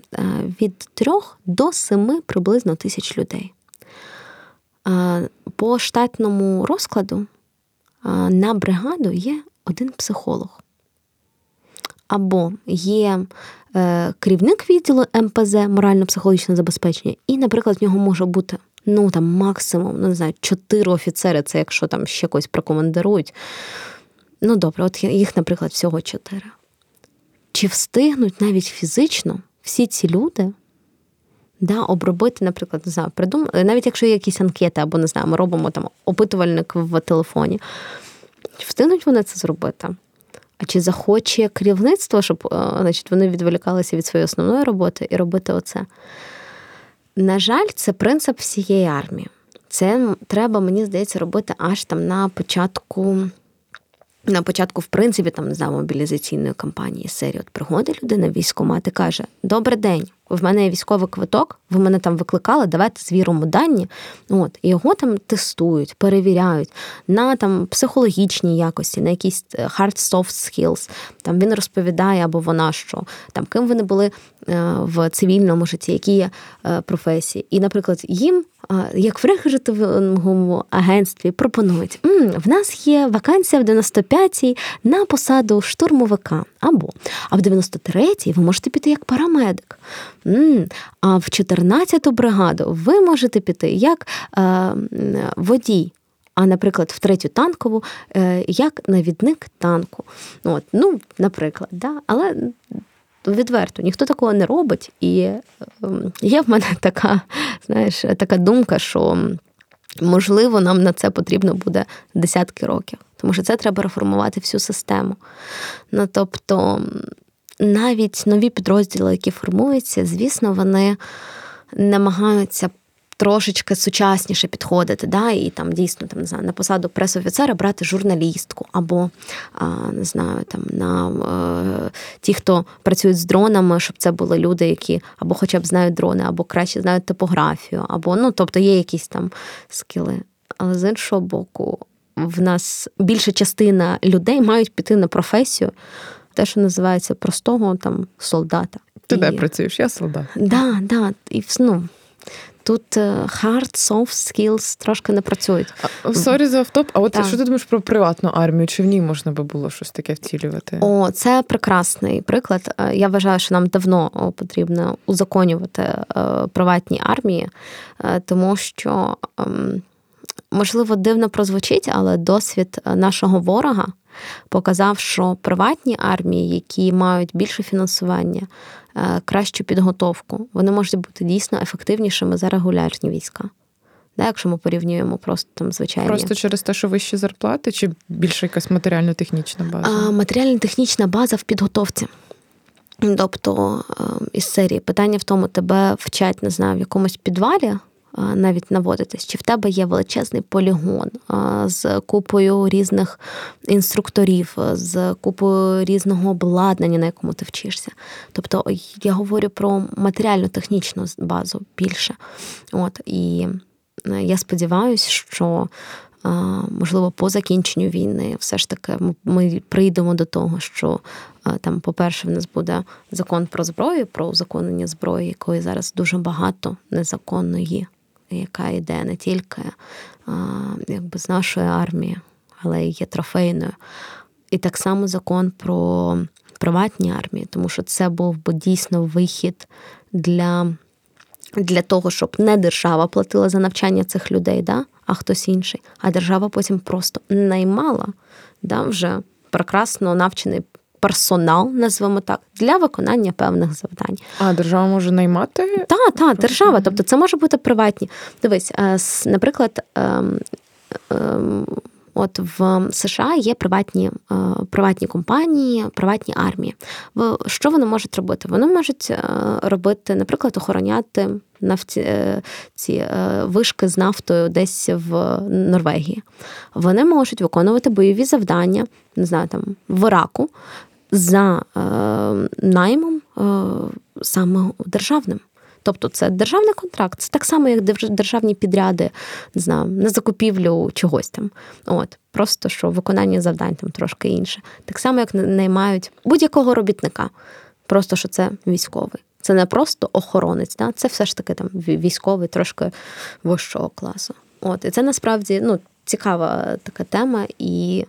Speaker 1: від трьох до семи приблизно тисяч людей. Е, по штатному розкладу е, на бригаду є один психолог. Або є керівник відділу МПЗ, морально-психологічне забезпечення, і, наприклад, в нього може бути ну, там, максимум, ну, не знаю, чотири офіцери, це якщо там ще когось прокомандирують. Ну, добре, от їх, наприклад, всього чотири. Чи встигнуть навіть фізично всі ці люди да, обробити, наприклад, не знаю, придум... навіть якщо є якісь анкети, або не знаю, ми робимо там опитувальник в телефоні, встигнуть вони це зробити? А чи захоче керівництво, щоб е, значить, вони відволікалися від своєї основної роботи і робити оце? На жаль, це принцип всієї армії. Це треба, мені здається, робити аж там на початку на початку, в принципі, там не мобілізаційної кампанії серії от приходить людина військомат і каже: Добрий день, в мене є військовий квиток, ви мене там викликали, давайте звіримо дані. От, І його там тестують, перевіряють на там психологічній якості, на якісь е, hard soft skills. Там він розповідає або вона що, там ким вони були е, в цивільному житті, які є е, професії. І, наприклад, їм як в рекрутинговому агентстві пропонують: М, в нас є вакансія в 95-й на посаду штурмовика, або а в 93-й ви можете піти як парамедик. А в 14-ту бригаду ви можете піти як е, водій. А, наприклад, в третю танкову е, як навідник танку. От, Ну, наприклад, да? але відверто, ніхто такого не робить. І ем, є в мене така, знаєш, така думка, що. Можливо, нам на це потрібно буде десятки років, тому що це треба реформувати всю систему. Ну тобто, навіть нові підрозділи, які формуються, звісно, вони намагаються трошечки сучасніше підходити, да, і там дійсно там не знаю, на посаду пресофіцера брати журналістку, або не знаю, там на е, ті, хто працюють з дронами, щоб це були люди, які або хоча б знають дрони, або краще знають типографію, або ну, тобто є якісь там скіли. Але з іншого боку, в нас більша частина людей мають піти на професію, те, що називається простого там солдата.
Speaker 2: Ти і... де працюєш? Я солдат.
Speaker 1: Да, да, і ну, Тут е, hard, soft skills трошки не працюють.
Speaker 2: Sorry за offtop. А от так. що ти думаєш про приватну армію? Чи в ній можна би було щось таке втілювати?
Speaker 1: О, це прекрасний приклад. Е, я вважаю, що нам давно потрібно узаконювати е, приватні армії, тому що ем, можливо дивно прозвучить, але досвід нашого ворога показав, що приватні армії, які мають більше фінансування, е, кращу підготовку, вони можуть бути дійсно ефективнішими за регулярні війська. Да, Якщо ми порівнюємо просто там звичайні.
Speaker 2: Просто через те, що вищі зарплати, чи більше якась матеріально-технічна база?
Speaker 1: Матеріально-технічна база в підготовці. Тобто ем, із серії питання в тому, тебе вчать, не знаю, в якомусь підвалі навіть наводитись, чи в тебе є величезний полігон з купою різних інструкторів, з купою різного обладнання, на якому ти вчишся. Тобто я говорю про матеріально-технічну базу більше. От І е, я сподіваюся, що. Можливо, по закінченню війни, все ж таки, ми прийдемо до того, що там, по-перше, в нас буде закон про зброю, про узаконення зброї, якої зараз дуже багато незаконної яка йде не тільки якби з нашої армії, але й є трофейною. І так само закон про приватні армії, тому що це був би дійсно вихід для для того, щоб не держава платила за навчання цих людей, да, а хтось інший, а держава потім просто наймала да, вже прекрасно навчений персонал, назвемо так, для виконання певних завдань.
Speaker 2: А держава може наймати?
Speaker 1: Так, так, держава. Тобто це може бути приватні. Дивись, е, наприклад. Ем, ем, От в США є приватні е, приватні компанії, приватні армії. Що вони можуть робити? Вони можуть е, робити, наприклад, охороняти нафті, ці вишки з нафтою десь в Норвегії. Вони можуть виконувати бойові завдання, не знаю, там в Іраку за е, наймом е, саме державним. Тобто це державний контракт, це так само, як державні підряди не знаю, на закупівлю чогось там. От Просто що виконання завдань там трошки інше. Так само, як наймають будь-якого робітника, просто що це військовий. Це не просто охоронець, да? це все ж таки там військовий, трошки вищого класу. От І це насправді ну, цікава така тема. і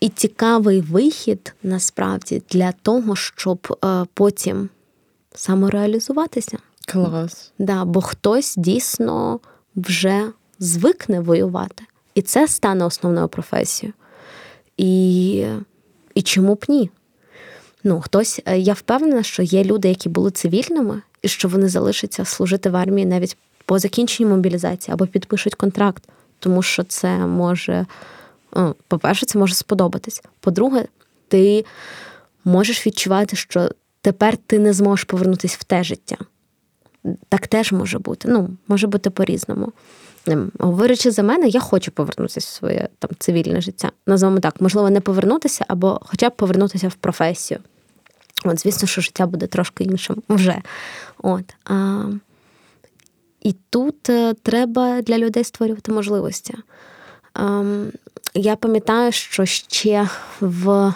Speaker 1: і цікавий вихід насправді для того, щоб е, потім самореалізуватися.
Speaker 2: Клас.
Speaker 1: Да, Бо хтось дійсно вже звикне воювати. І це стане основною професією. І і чому б ні? Ну, хтось, е, Я впевнена, що є люди, які були цивільними, і що вони залишаться служити в армії навіть по закінченню мобілізації або підпишуть контракт, тому що це може по-перше, це може сподобатись. По-друге, ти можеш відчувати, що тепер ти не зможеш повернутися в те життя. Так теж може бути. Ну, може бути по-різному. Ем, говорячи за мене, я хочу повернутися в своє там цивільне життя. Називаємо так, можливо, не повернутися, або хоча б повернутися в професію. От, звісно, що життя буде трошки іншим вже. От. А, І тут е, треба для людей створювати можливості. А, ем, я пам'ятаю, що ще в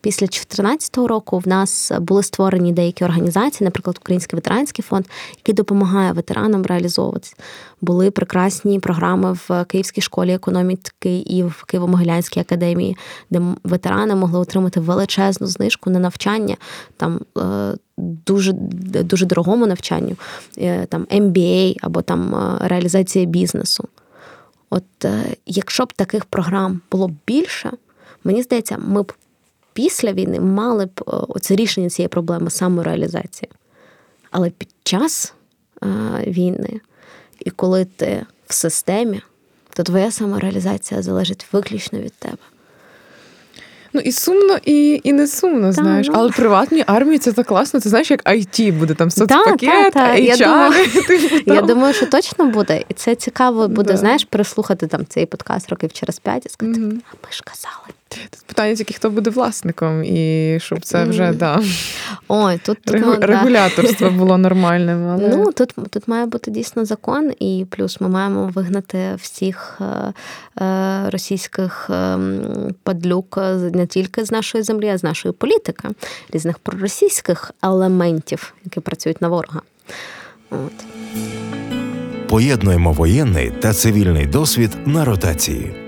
Speaker 1: після 2014 року в нас були створені деякі організації, наприклад, Український ветеранський фонд, який допомагає ветеранам реалізовуватися. Були прекрасні програми в Київській школі економіки і в Києво-Могилянській академії, де ветерани могли отримати величезну знижку на навчання там. Е, дуже дуже дорогому навчанню, е, там MBA або там е, реалізація бізнесу. От якщо б таких програм було більше, мені здається, ми б після війни мали б е, оце рішення цієї проблеми самореалізації. Але під час е, війни, і коли ти в системі, то твоя самореалізація залежить виключно від тебе.
Speaker 2: Ну і сумно, і і не сумно, знаєш. Ну... Але приватні армії це так класно. Ти знаєш, як IT буде там соцпакет, та, HR. Я думаю, <laughs>
Speaker 1: я думаю, що точно буде. І це цікаво буде, да. знаєш, переслухати там цей подкаст років через п'ять і сказати, а ми ж казали.
Speaker 2: Тут питання тільки хто буде власником, і щоб це вже mm. да.
Speaker 1: Ой, тут, тут
Speaker 2: Регу... ну, регуляторство да. було нормальним. Але...
Speaker 1: Ну тут тут має бути дійсно закон, і плюс ми маємо вигнати всіх е, е російських е, падлюк не тільки з нашої землі, а з нашої політики, різних проросійських елементів, які працюють на ворога. От.
Speaker 3: Поєднуємо воєнний та цивільний досвід на ротації.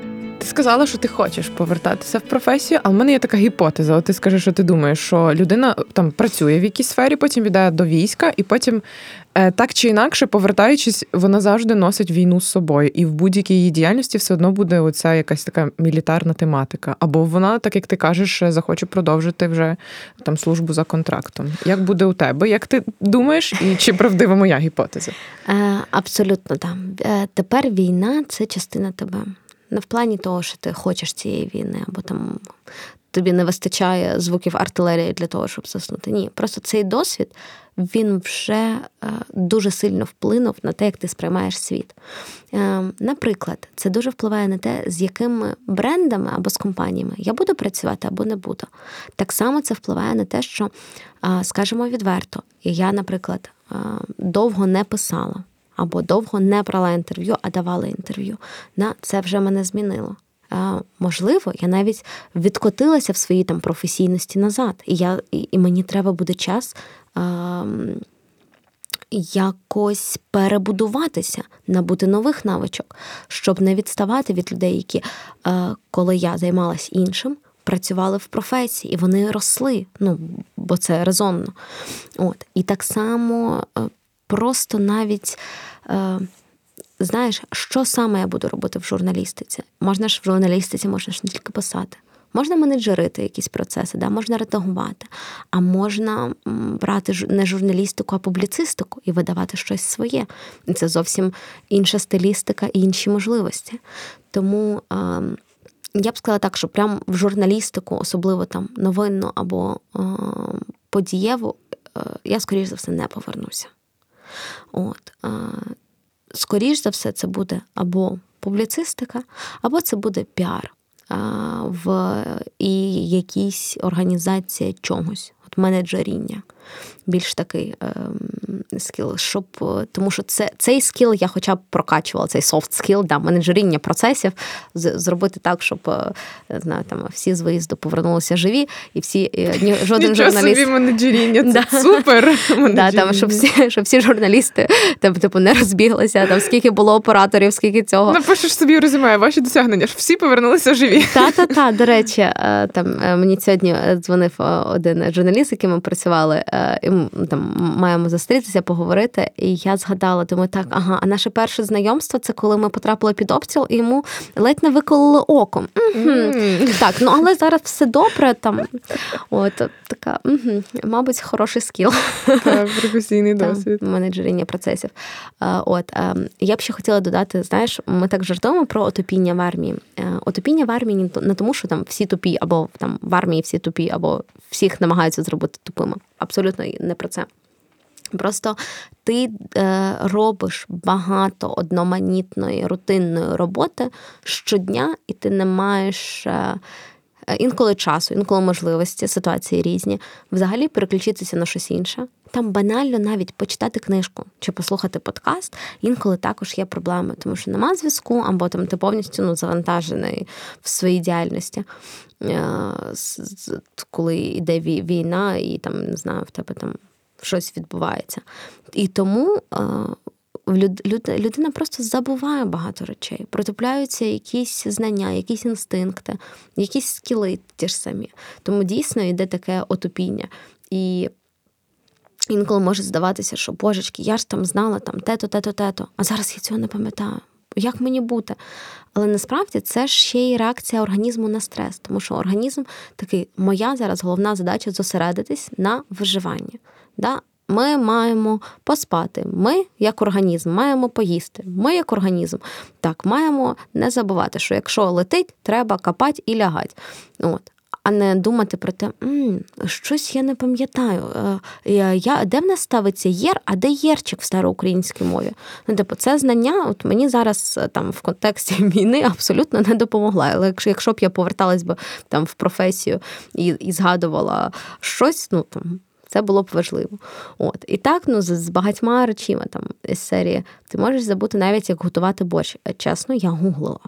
Speaker 2: Сказала, що ти хочеш повертатися в професію, а в мене є така гіпотеза. От ти скажеш, що ти думаєш, що людина там працює в якійсь сфері, потім йде до війська, і потім е, так чи інакше, повертаючись, вона завжди носить війну з собою. І в будь-якій її діяльності все одно буде оця якась така мілітарна тематика. Або вона, так як ти кажеш, захоче продовжити вже там службу за контрактом. Як буде у тебе? Як ти думаєш, і чи правдива моя гіпотеза?
Speaker 1: Е, абсолютно так. Е, тепер війна це частина тебе. Не в плані того, що ти хочеш цієї війни, або там тобі не вистачає звуків артилерії для того, щоб заснути. Ні, просто цей досвід він вже е, дуже сильно вплинув на те, як ти сприймаєш світ. Е, наприклад, це дуже впливає на те, з якими брендами або з компаніями я буду працювати або не буду. Так само це впливає на те, що, е, скажімо відверто, я, наприклад, довго не писала або довго не брала інтерв'ю, а давала інтерв'ю. На це вже мене змінило. Можливо, я навіть відкотилася в своїй там професійності назад, і я, і, мені треба буде час а, якось перебудуватися, набути нових навичок, щоб не відставати від людей, які, а, коли я займалась іншим, працювали в професії, і вони росли. Ну, бо це резонно. От. І так само просто навіть. Е, знаєш, що саме я буду робити в журналістиці? Можна ж в журналістиці, можна ж не тільки писати. Можна менеджерити якісь процеси, да? можна редагувати, а можна брати не журналістику, а публіцистику і видавати щось своє. Це зовсім інша стилістика і інші можливості. Тому е, я б сказала так, що прямо в журналістику, особливо там новинну або е, подієву, е, я, скоріш за все, не повернуся. От. Скоріш за все, це буде або публіцистика, або це буде піар в і якійсь організація чогось, от менеджеріння більш такий ем, скіл, щоб тому, що це цей скіл я хоча б прокачувала, цей софт скіл, да, менеджеріння процесів, з, зробити так, щоб е, не знаю, там всі з виїзду повернулися живі, і всі ні, жоден
Speaker 2: Нічого
Speaker 1: журналіст
Speaker 2: собі менеджеріння, це да. супер. <laughs>
Speaker 1: Да, там, щоб всі, щоб всі журналісти там, типу, не розбіглися, там скільки було операторів, скільки цього.
Speaker 2: Напишеш собі резюме, ваші досягнення, щоб всі повернулися живі.
Speaker 1: Та, та, та, до речі, е, там е, мені сьогодні дзвонив один журналіст, яким ми працювали. І там маємо зустрітися, поговорити. І я згадала, думаю, так, ага, а наше перше знайомство це коли ми потрапили під обстріл, і йому ледь не виколили оком. Mm. Так, ну але зараз все добре. Там от така, угу, мабуть, хороший скіл.
Speaker 2: Так, професійний досвід.
Speaker 1: Менеджеріння процесів. От я б ще хотіла додати, знаєш, ми так жартуємо про отопіння в армії. Е, отопіння в армії не тому, що там всі тупі, або там в армії всі тупі, або всіх намагаються зробити тупими. Абсолютно не про це. Просто ти е, робиш багато одноманітної рутинної роботи щодня, і ти не маєш е, інколи часу, інколи можливості, ситуації різні, взагалі переключитися на щось інше. Там банально навіть почитати книжку чи послухати подкаст, інколи також є проблеми, тому що нема зв'язку, або там ти повністю ну, завантажений в своїй діяльності. Е, коли йде війна, і там не знаю, в тебе там щось відбувається. І тому людина просто забуває багато речей, протупляються якісь знання, якісь інстинкти, якісь скіли ті ж самі. Тому дійсно йде таке отупіння. І інколи може здаватися, що божечки, я ж там знала там те-то, те-то, те-то, а зараз я цього не пам'ятаю. Як мені бути? Але насправді це ж ще й реакція організму на стрес, тому що організм такий, моя зараз головна задача зосередитись на виживанні. Да? Ми маємо поспати. Ми, як організм, маємо поїсти. Ми, як організм, так маємо не забувати, що якщо летить, треба капати і лягати. От. А не думати про те, М, щось я не пам'ятаю. Е, я, Де в нас ставиться єр, а де єрчик в староукраїнській мові? Ну, типу, це знання от мені зараз е, там в контексті <laughs> війни абсолютно не допомогла. Але якщо якщо б я поверталась би там в професію і і згадувала щось, ну там це було б важливо. От. І так, ну, з, з багатьма речами там із серії ти можеш забути навіть, як готувати борщ. Е, чесно, я гуглила.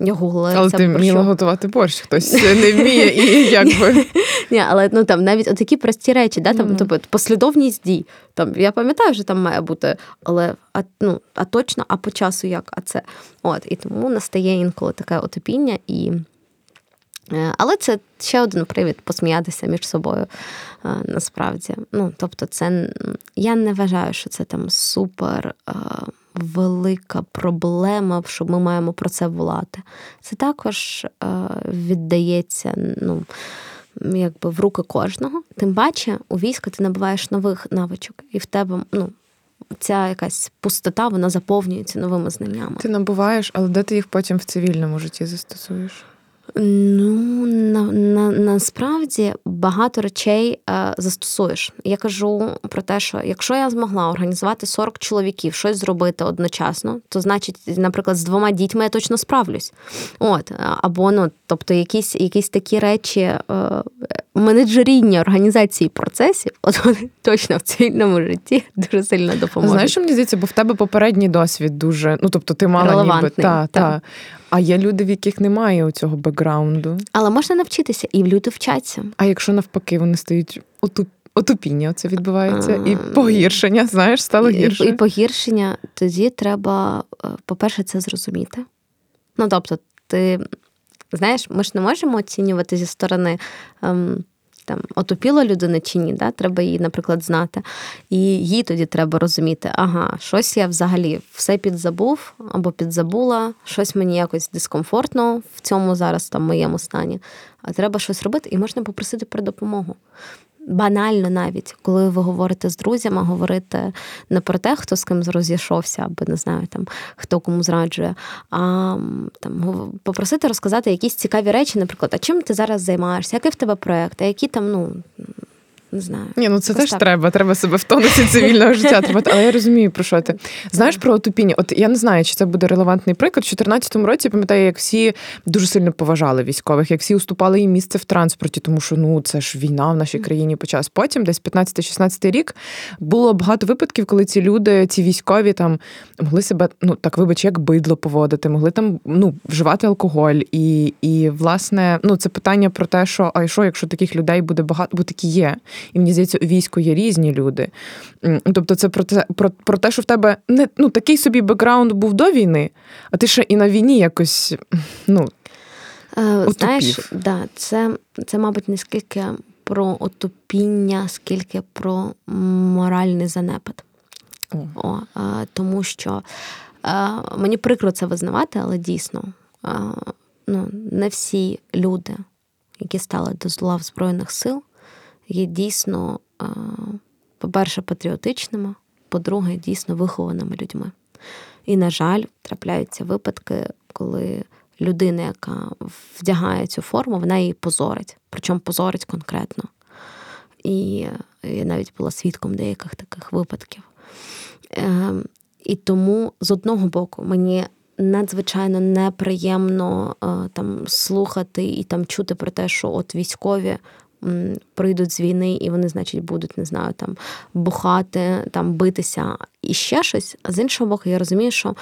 Speaker 1: Я гуглила.
Speaker 2: Але ти вміла готувати борщ, хтось <laughs> не вміє і якби.
Speaker 1: Ні, Але ну там навіть такі прості речі, да, там, тобто, послідовність дій. Там, Я пам'ятаю, що там має бути, але а, ну, а точно, а по часу як? А це. От, І тому настає інколи таке отопіння і. Е, але це ще один привід посміятися між собою е, насправді. Ну, тобто, це я не вважаю, що це там супер е, велика проблема, що ми маємо про це волати. Це також віддається ну, якби в руки кожного. Тим паче, у війську ти набуваєш нових навичок, і в тебе ну, ця якась пустота вона заповнюється новими знаннями.
Speaker 2: Ти набуваєш, але де ти їх потім в цивільному житті застосуєш?
Speaker 1: Ну на, на, насправді багато речей е, застосуєш. Я кажу про те, що якщо я змогла організувати 40 чоловіків, щось зробити одночасно, то значить, наприклад, з двома дітьми я точно справлюсь. От е, або ну, тобто, якісь якісь такі речі е, менеджеріння організації процесів, <laughs> от вони точно в цивільному житті дуже сильно допоможуть.
Speaker 2: Знаєш, що мені здається, бо в тебе попередній досвід дуже. Ну тобто, ти мала ніби та, та. А є люди, в яких немає цього бекграунду.
Speaker 1: Але можна навчитися, і люди вчаться.
Speaker 2: А якщо навпаки вони стають отуп... отупіння, це відбувається, і погіршення, знаєш, стало гірше.
Speaker 1: І, і погіршення, тоді треба, е, по-перше, це зрозуміти. Ну, тобто, ти знаєш, ми ж не можемо оцінювати зі сторони. Ем, там отопіла людина чи ні, да? треба її, наприклад, знати. І їй тоді треба розуміти, ага, щось я взагалі все підзабув або підзабула, щось мені якось дискомфортно в цьому зараз там моєму стані. А треба щось робити, і можна попросити про допомогу банально навіть, коли ви говорите з друзями, говорите не про те, хто з ким розійшовся, або не знаю, там хто кому зраджує, а там попросити розказати якісь цікаві речі, наприклад, а чим ти зараз займаєшся, який в тебе проект, а які там, ну не знаю.
Speaker 2: Ні, ну це теж так. треба. Треба себе в тонусі цивільного <laughs> життя тримати. Але я розумію, про що ти. Знаєш про отупіння? От я не знаю, чи це буде релевантний приклад. У 2014 році пам'ятаю, як всі дуже сильно поважали військових, як всі уступали їм місце в транспорті, тому що ну це ж війна в нашій країні почалась. Потім, десь 15-16 рік, було багато випадків, коли ці люди, ці військові там могли себе, ну так вибач, як бидло поводити, могли там ну вживати алкоголь. І, і власне, ну це питання про те, що а що, якщо таких людей буде багато, бо такі є. І мені здається, у війську є різні люди. Тобто, це про те, про, про те, що в тебе не ну, такий собі бекграунд був до війни, а ти ще і на війні якось. ну,
Speaker 1: е, Знаєш, да, це, це, мабуть, не скільки про отупіння, скільки про моральний занепад. О. О, е, Тому що е, мені прикро це визнавати, але дійсно ну, не всі люди, які стали до лав Збройних сил, є дійсно, по-перше, патріотичними, по-друге, дійсно вихованими людьми. І, на жаль, трапляються випадки, коли людина, яка вдягає цю форму, вона її позорить, причому позорить конкретно. І я навіть була свідком деяких таких випадків. Ем, і тому з одного боку мені надзвичайно неприємно е, там слухати і там чути про те, що от військові. Прийдуть з війни, і вони, значить, будуть, не знаю, там бухати, там битися і ще щось. А з іншого боку, я розумію, що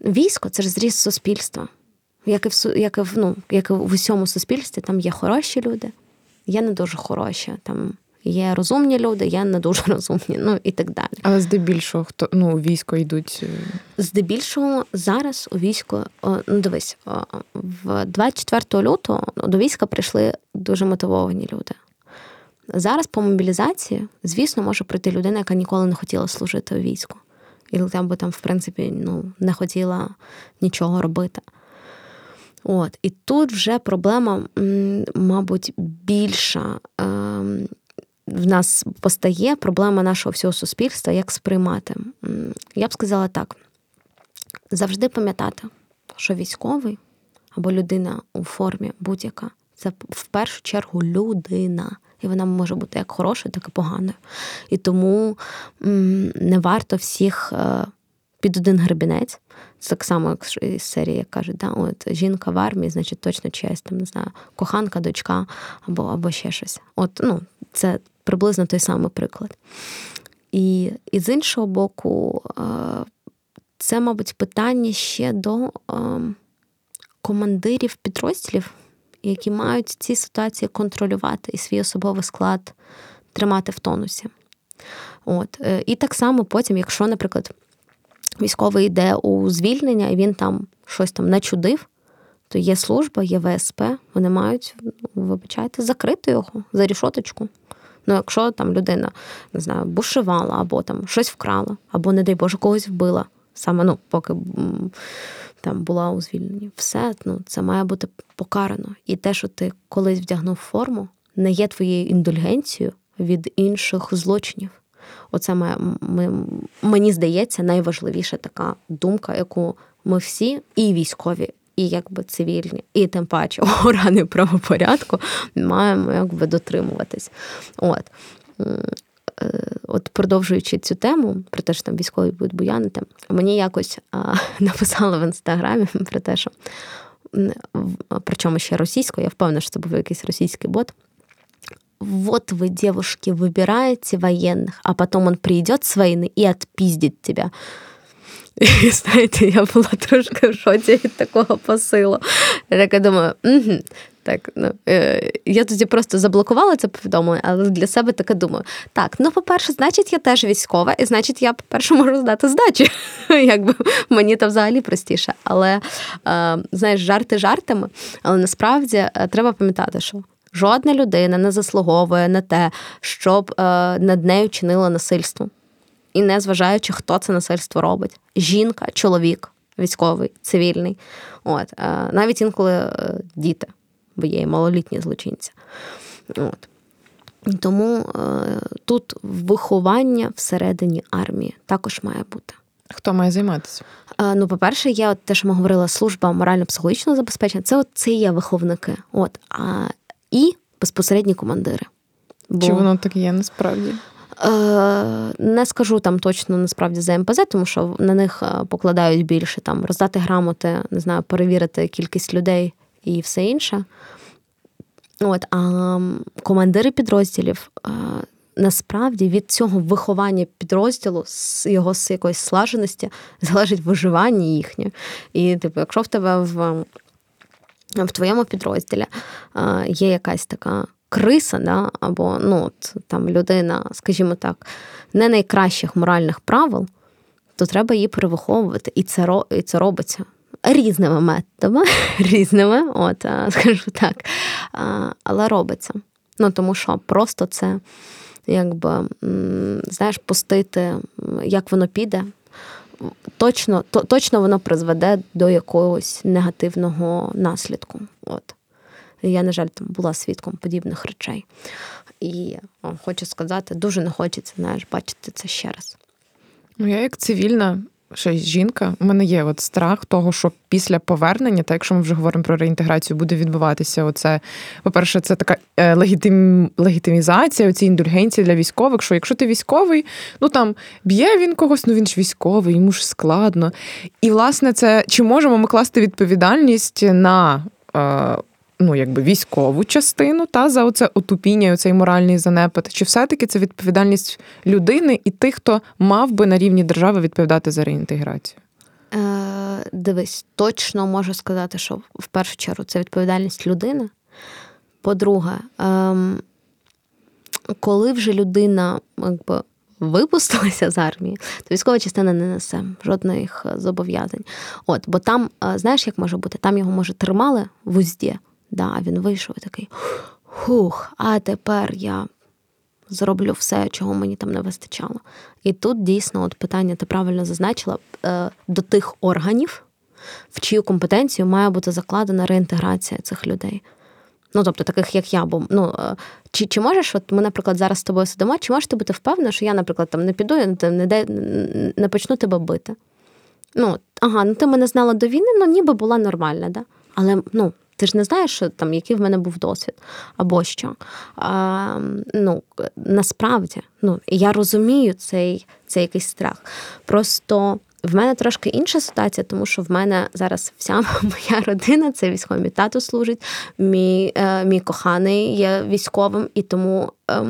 Speaker 1: військо це ж зріс суспільства. Як і в як і в, ну, як і в усьому суспільстві, там є хороші люди, є не дуже хороші. Там Є розумні люди, є не дуже <laughs> розумні, ну і так далі.
Speaker 2: Але здебільшого хто ну військо йдуть. Е,
Speaker 1: здебільшого зараз у військо, ну дивись, в 24 лютого до війська прийшли дуже мотивовані люди. Зараз по мобілізації, звісно, може прийти людина, яка ніколи не хотіла служити у війську. І там би там, в принципі, ну, не хотіла нічого робити. От, І тут вже проблема, мабуть, більша. В нас постає проблема нашого всього суспільства, як сприймати. Я б сказала так: завжди пам'ятати, що військовий або людина у формі будь-яка це в першу чергу людина. І вона може бути як хорошою, так і поганою. І тому не варто всіх е, під один гребінець. Це так само, як із серії, як кажуть, да, от жінка в армії, значить, точно чиясь там, не знаю, коханка, дочка або або ще щось. От, ну, Це приблизно той самий приклад. І, і з іншого боку, е, це, мабуть, питання ще до е, командирів підрозділів, які мають ці ситуації контролювати і свій особовий склад тримати в тонусі. От. Е, і так само потім, якщо, наприклад, військовий йде у звільнення, і він там щось там начудив, то є служба, є ВСП, вони мають, вибачайте, закрити його за рішоточку. Ну, якщо там людина не знаю, бушувала, або там щось вкрала, або, не дай Боже, когось вбила, саме ну, поки там була у звільненні, все ну, це має бути покарано. І те, що ти колись вдягнув форму, не є твоєю індульгенцією від інших злочинів. Оце має, ми, мені здається, найважливіша така думка, яку ми всі, і військові, і якби цивільні, і тим паче органи правопорядку маємо якби дотримуватись. От. Е, от продовжуючи цю тему, про те, що там військові будуть буянити, мені якось а, <laughs> написали в інстаграмі про те, що причому ще російською, я впевнена, що це був якийсь російський бот Вот вы, девушки, выбираете военных, а потом он придет с войны и отпиздит тебя. <laughs> І знаєте, я була трошки в шоці від такого посилу. Я така думаю, угу. Так, ну е, я тоді просто заблокувала це повідомлення, але для себе таке думаю: так, ну, по-перше, значить, я теж військова, і значить, я, по-перше, можу здати здачі. Якби <laughs> мені то взагалі простіше. Але е, знаєш, жарти жартами, але насправді е, треба пам'ятати, що жодна людина не заслуговує на те, щоб е, над нею чинило насильство і не зважаючи, хто це насильство робить: жінка, чоловік, військовий, цивільний, от е, навіть інколи е, діти, бо є і малолітні злочинці. От. Тому е, тут виховання всередині армії також має бути.
Speaker 2: Хто має займатися?
Speaker 1: Ну, по-перше, є от те, що ми говорили, служба морально-психологічного забезпечення. Це от це є виховники. От, а, І безпосередні командири.
Speaker 2: Бо... Чи воно так є насправді?
Speaker 1: Е, не скажу там точно насправді за МПЗ, тому що на них е, покладають більше там роздати грамоти, не знаю, перевірити кількість людей і все інше. От, А командири підрозділів е, насправді від цього виховання підрозділу, з його з якоїсь слаженості, залежить виживання їхнє. І, типу, якщо в тебе в, в твоєму підрозділі є якась така криса, да, або ну, от, там людина, скажімо так, не найкращих моральних правил, то треба її перевиховувати. І це і це робиться різними методами, <laughs> різними, от, <laughs> скажу так, але робиться. Ну, Тому що просто це, якби, знаєш, пустити, як воно піде. Точно то, точно воно призведе до якогось негативного наслідку. От. Я, на жаль, там була свідком подібних речей. І о, хочу сказати, дуже не хочеться знаєш, бачити це ще раз.
Speaker 2: Ну, я як цивільна ще жінка, у мене є от страх того, що після повернення, так якщо ми вже говоримо про реінтеграцію, буде відбуватися оце. По-перше, це така е, легітим, легітимізація, оці індульгенції для військових. Що якщо ти військовий, ну там б'є він когось, ну він ж військовий, йому ж складно. І власне, це чи можемо ми класти відповідальність на. Е, ну, якби військову частину та за оце отупіння, оцей моральний занепад, чи все-таки це відповідальність людини і тих, хто мав би на рівні держави відповідати за реінтеграцію?
Speaker 1: Е, Дивись, точно можу сказати, що в першу чергу це відповідальність людини. По-друге, ем, коли вже людина якби, випустилася з армії, то військова частина не несе жодних е, зобов'язань. От, бо там, е, знаєш, як може бути? Там його може тримали в узді. Да, Він вийшов і такий хух, а тепер я зроблю все, чого мені там не вистачало. І тут дійсно от питання, ти правильно зазначила, е, до тих органів, в чию компетенцію має бути закладена реінтеграція цих людей. Ну, тобто, таких, як я, бо ну е, чи чи можеш, от ми, наприклад, зараз з тобою сидимо, чи можеш ти бути впевнена, що я, наприклад, там не піду, не не, не почну тебе бити? Ну, ага, ну ти мене знала до війни, ну ніби була нормальна, да? Але ну, ти ж не знаєш, що там, який в мене був досвід або що. А, ну, Насправді, ну, я розумію цей, цей якийсь страх. Просто. В мене трошки інша ситуація, тому що в мене зараз вся <laughs> моя родина це військовий. Мій тато служить, мій е, мій коханий є військовим, і тому е,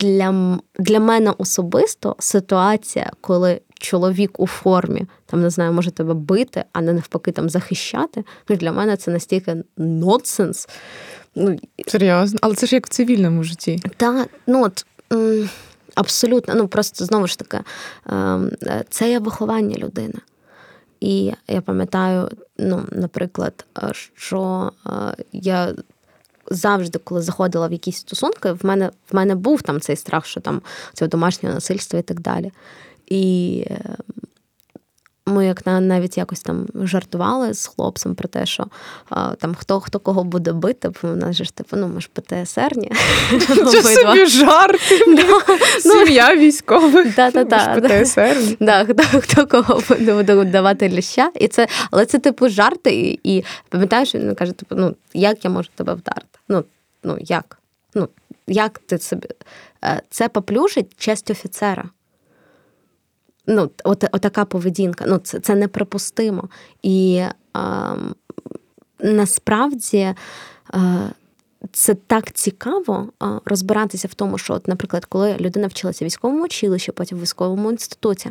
Speaker 1: для, для мене особисто ситуація, коли чоловік у формі, там не знаю, може тебе бити, а не навпаки там захищати. Ну для мене це настільки нонсенс.
Speaker 2: Ну, Серйозно, але це ж як в цивільному житті.
Speaker 1: Так, ну от. Абсолютно, ну просто знову ж таки, ем, це є виховання людини. І я пам'ятаю, ну, наприклад, що е, я завжди, коли заходила в якісь стосунки, в мене в мене був там цей страх, що там це домашнє насильство і так далі. І ем, ми як навіть якось там жартували з хлопцем про те, що там хто хто кого буде бити, бо в нас ж типу, ну ми ж ПТСРні.
Speaker 2: Це собі жарти. Ну, Сім'я військових.
Speaker 1: ПТСР. Хто кого буде давати ліща. І це, Але це типу жарти, і пам'ятаєш, він каже, типу, ну як я можу тебе вдарити? Ну, ну як? Ну, як ти собі? Е, це поплюжить честь офіцера. Ну, от, Отака поведінка. Ну, Це це неприпустимо. І е, насправді а, це так цікаво розбиратися в тому, що, от, наприклад, коли людина вчилася в військовому училищі, потім в військовому інституті,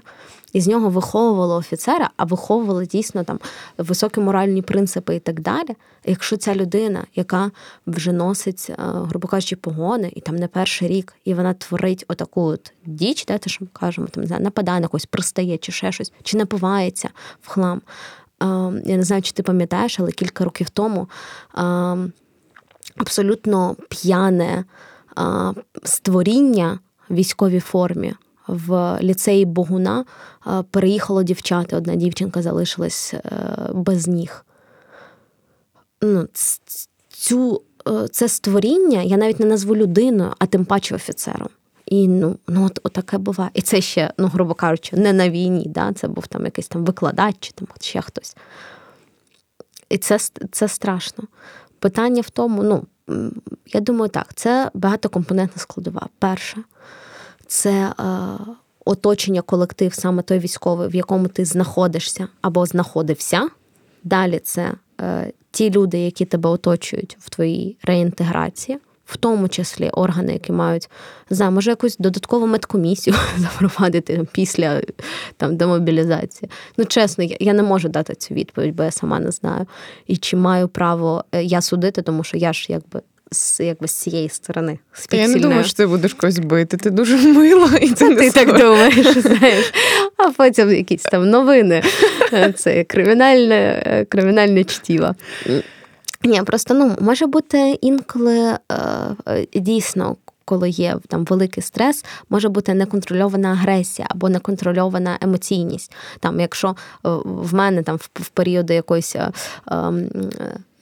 Speaker 1: і з нього виховували офіцера, а виховували дійсно там високі моральні принципи і так далі. Якщо ця людина, яка вже носить, грубо кажучи, погони, і там не перший рік, і вона творить отаку от діч, те, що ми кажемо, там не знаю, нападає на когось, пристає, чи ще щось, чи напивається в хлам. Я не знаю, чи ти пам'ятаєш, але кілька років тому абсолютно п'яне створіння в військовій формі. В ліцеї Богуна переїхало дівчата. Одна дівчинка залишилась е, без ніг. Ну, цю, е, Це створіння я навіть не назву людиною, а тим паче офіцером. І ну, ну от, от таке буває. І це ще, ну, грубо кажучи, не на війні. Да? Це був там якийсь там викладач чи там ще хтось. І це, це страшно. Питання в тому, ну, я думаю, так, це багатокомпонентна складова. Перше, це е, оточення, колектив, саме той військовий, в якому ти знаходишся або знаходився. Далі це е, ті люди, які тебе оточують в твоїй реінтеграції в тому числі органи, які мають за може якусь додаткову медкомісію <laughs> запровадити після там демобілізації. Ну, чесно, я не можу дати цю відповідь, бо я сама не знаю. І чи маю право е, я судити, тому що я ж якби. З якби з цієї сторони.
Speaker 2: З я не думаю, що ти будеш когось бити. Ти дуже мила і
Speaker 1: це
Speaker 2: не
Speaker 1: ти так думаєш, <laughs> знаєш. А потім якісь там новини. Це кримінальне е, кримінальне чтіво. Ні, просто ну може бути інколи е, е, дійсно. Коли є там великий стрес, може бути неконтрольована агресія або неконтрольована емоційність. Там, якщо е, в мене там в, періоди якоїсь е, ем,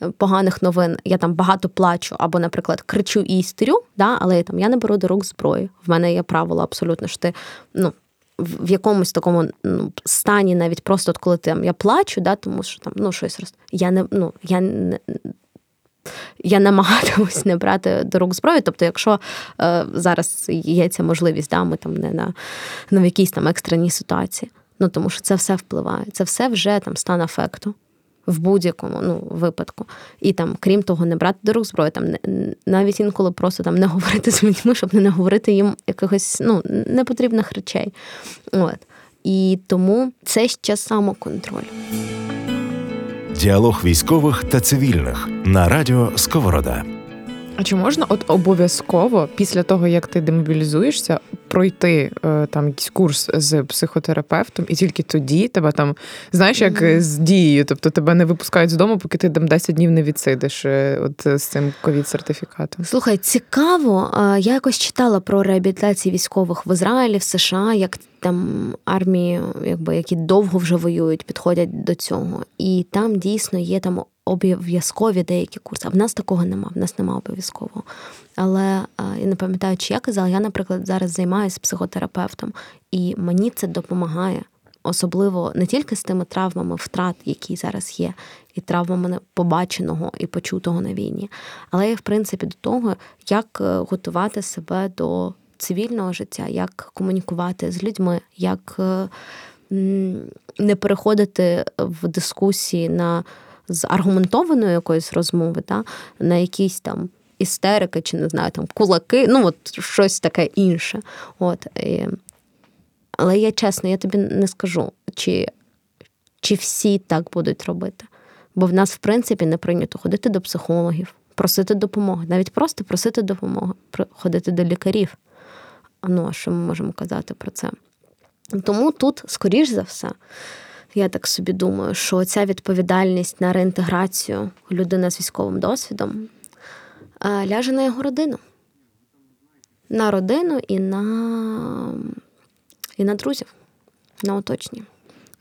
Speaker 1: е, поганих новин я там багато плачу, або, наприклад, кричу і істерю, да, але там я не беру до рук зброї. В мене є правило абсолютно що ти ну в якомусь такому ну, стані, навіть просто от коли ти, я плачу, да, тому що там ну, щось роз... я не ну, я не. Я намагатимусь не брати до рук зброю. Тобто, якщо е, зараз є ця можливість, да, ми там не на не в якійсь там екстреній ситуації. Ну тому що це все впливає. Це все вже там стан афекту в будь-якому ну, випадку. І там, крім того, не брати до рук зброю, там навіть інколи просто там не <laughs> говорити з людьми, щоб не говорити їм якихось ну, непотрібних речей. От. І тому це ще самоконтроль.
Speaker 3: Діалог військових та цивільних на радіо Сковорода.
Speaker 2: А чи можна от обов'язково після того, як ти демобілізуєшся, пройти е, там якийсь курс з психотерапевтом, і тільки тоді тебе там знаєш, як mm-hmm. з дією, тобто тебе не випускають з дому, поки ти там 10 днів не відсидиш е, от з цим ковід-сертифікатом?
Speaker 1: Слухай, цікаво. Я якось читала про реабілітацію військових в Ізраїлі, в США, як там армії, якби які довго вже воюють, підходять до цього, і там дійсно є там обов'язкові деякі курси. А в нас такого нема, в нас нема обов'язкового. Але я не пам'ятаю, чи я казала, я, наприклад, зараз займаюся психотерапевтом, і мені це допомагає. Особливо не тільки з тими травмами втрат, які зараз є, і травмами побаченого і почутого на війні, але й в принципі до того, як е, готувати себе до цивільного життя, як комунікувати з людьми, як е, не переходити в дискусії на з аргументованої якоїсь розмови, та, на якісь там істерики, чи не знаю, там кулаки, ну от щось таке інше. От. І... Але я чесно, я тобі не скажу, чи, чи всі так будуть робити. Бо в нас, в принципі, не прийнято ходити до психологів, просити допомоги, навіть просто просити допомоги, ходити до лікарів. Ну, а що ми можемо казати про це? Тому тут, скоріш за все, я так собі думаю, що ця відповідальність на реінтеграцію людини з військовим досвідом ляже на його родину. На родину і на і на друзів, на оточення.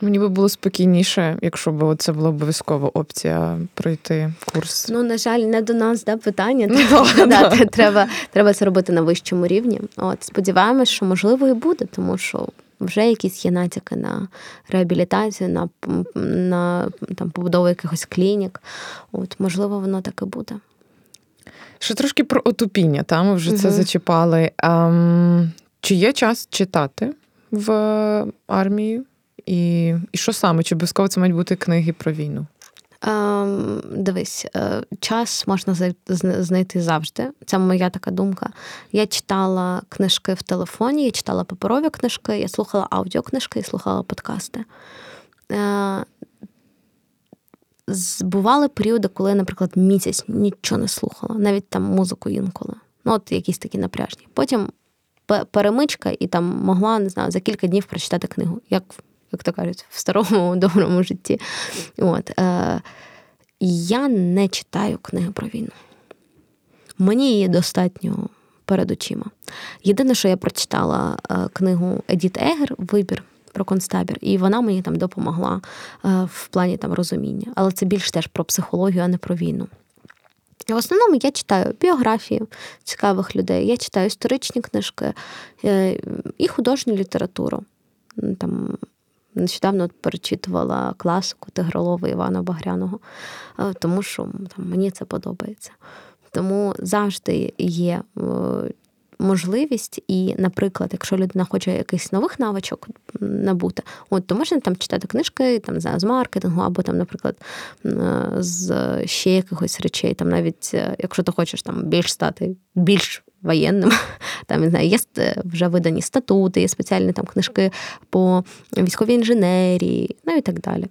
Speaker 2: Мені би було спокійніше, якщо б це була обов'язкова опція пройти курс.
Speaker 1: Ну, на жаль, не до нас да, питання. Ну, да, Треба треба це робити на вищому рівні. От Сподіваємось, що можливо і буде, тому що вже якісь є натяки на реабілітацію, на на там, побудову якихось клінік. От, Можливо, воно так і буде.
Speaker 2: Ще трошки про отупіння, та ми вже угу. це зачіпали. Ем, Чи є час читати в армії? І і що саме? Чи обов'язково це мають бути книги про війну?
Speaker 1: Ем, дивись, е, час можна знайти завжди. Це моя така думка. Я читала книжки в телефоні, я читала паперові книжки, я слухала аудіокнижки і слухала подкасти. Е, бували періоди, коли наприклад, місяць нічого не слухала, навіть там музику інколи. Ну, от якісь такі напряжні. Потім перемичка і там могла, не знаю, за кілька днів прочитати книгу. Як як то кажуть, в старому <laughs> доброму житті. От. Е, Я не читаю книги про війну. Мені її достатньо перед очима. Єдине, що я прочитала е, книгу Едіт Егер Вибір про концтабір, і вона мені там допомогла е, в плані там розуміння. Але це більш теж про психологію, а не про війну. В основному я читаю біографії цікавих людей, я читаю історичні книжки і художню літературу. Там Нещодавно перечитувала класику Тигролова Івана Багряного, е, тому що там, мені це подобається. Тому завжди є е, можливість, і, наприклад, якщо людина хоче якихось нових навичок набути, от то можна там читати книжки там з маркетингу, або там, наприклад, е, з ще якихось речей, там навіть якщо ти хочеш там більш стати більш воєнним. <laughs> Там не знаю, є вже видані статути, є спеціальні там книжки по військовій інженерії, ну і так далі.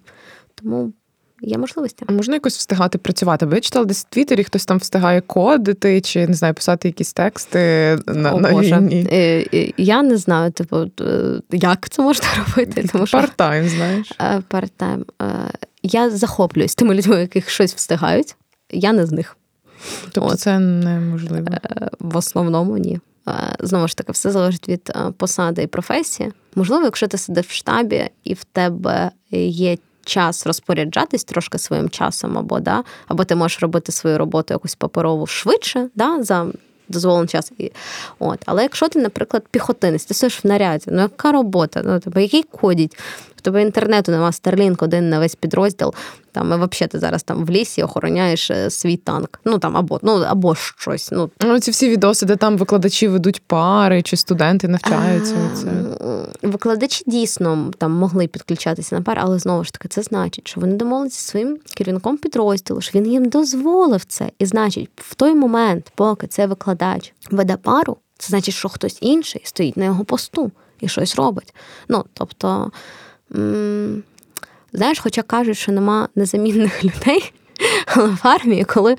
Speaker 1: Тому. Є можливості.
Speaker 2: А можна якось встигати працювати? Бо я читала десь в Твіттері, хтось там встигає кодити чи не знаю, писати якісь тексти на О, на війні.
Speaker 1: Е, е, я не знаю, типу, е, як це можна <laughs> робити.
Speaker 2: Тому що... Part-time, знаєш.
Speaker 1: Part-time. Я захоплююсь тими людьми, яких щось встигають. Я не з них.
Speaker 2: Тобто От. це неможливо?
Speaker 1: Е, в основному ні. Е, знову ж таки, все залежить від е, посади і професії. Можливо, якщо ти сидиш в штабі і в тебе є час розпоряджатись трошки своїм часом, або да, або ти можеш робити свою роботу якусь паперову швидше, да, за дозволений час. От. Але якщо ти, наприклад, піхотинець, ти стоїш в наряді, ну яка робота? Ну, тебе який кодіть? В тебе інтернету нема Starlink один на весь підрозділ. Там, і взагалі ти зараз там в лісі охороняєш е, свій танк. Ну там або ну або щось. Ну
Speaker 2: Ну, ці всі відоси, де там викладачі ведуть пари чи студенти навчаються. Це
Speaker 1: Викладачі дійсно там могли підключатися на пар, але знову ж таки, це значить, що вони домовилися зі своїм керівником підрозділу, що він їм дозволив це. І значить, в той момент, поки цей викладач веде пару, це значить, що хтось інший стоїть на його посту і щось робить. Ну, тобто, знаєш, хоча кажуть, що нема незамінних <laughs> людей. Але в армії, коли,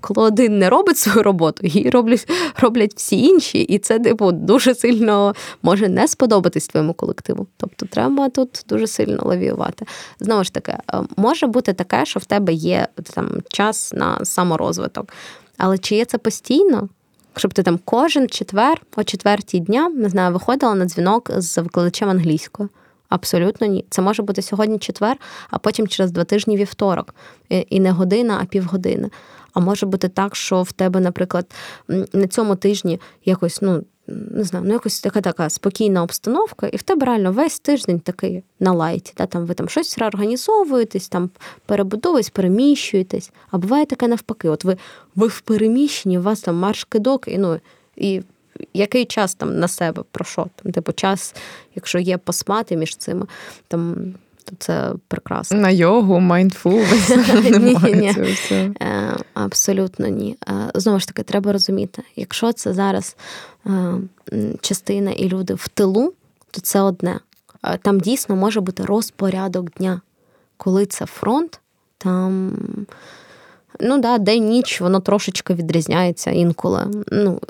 Speaker 1: коли один не робить свою роботу, її роблять, роблять всі інші, і це типу дуже сильно може не сподобатись твоєму колективу. Тобто треба тут дуже сильно лавіювати. Знову ж таки, е, може бути таке, що в тебе є там час на саморозвиток. Але чи є це постійно? Щоб ти там кожен четвер, о четвертій дня, не знаю, виходила на дзвінок з викладачем англійської. Абсолютно ні. Це може бути сьогодні четвер, а потім через два тижні вівторок. І не година, а півгодини. А може бути так, що в тебе, наприклад, на цьому тижні якось, ну не знаю, ну якось така така спокійна обстановка, і в тебе реально весь тиждень такий на light і. Да? Там ви там щось реорганізовуєтесь, там перебудовуєтесь, переміщуєтесь. А буває таке навпаки. От ви, ви в переміщенні, у вас там марш-кидок, і ну і який час там на себе про що? Там, типу, час, якщо є поспати між цими, там, то це прекрасно.
Speaker 2: на йогу,
Speaker 1: mindfulness <laughs>
Speaker 2: немає цього всього.
Speaker 1: Е, абсолютно ні. Е, знову ж таки, треба розуміти, якщо це зараз е, частина і люди в тилу, то це одне. Там дійсно може бути розпорядок дня. Коли це фронт, там. Ну да, день ніч воно трошечки відрізняється інколи. Ну,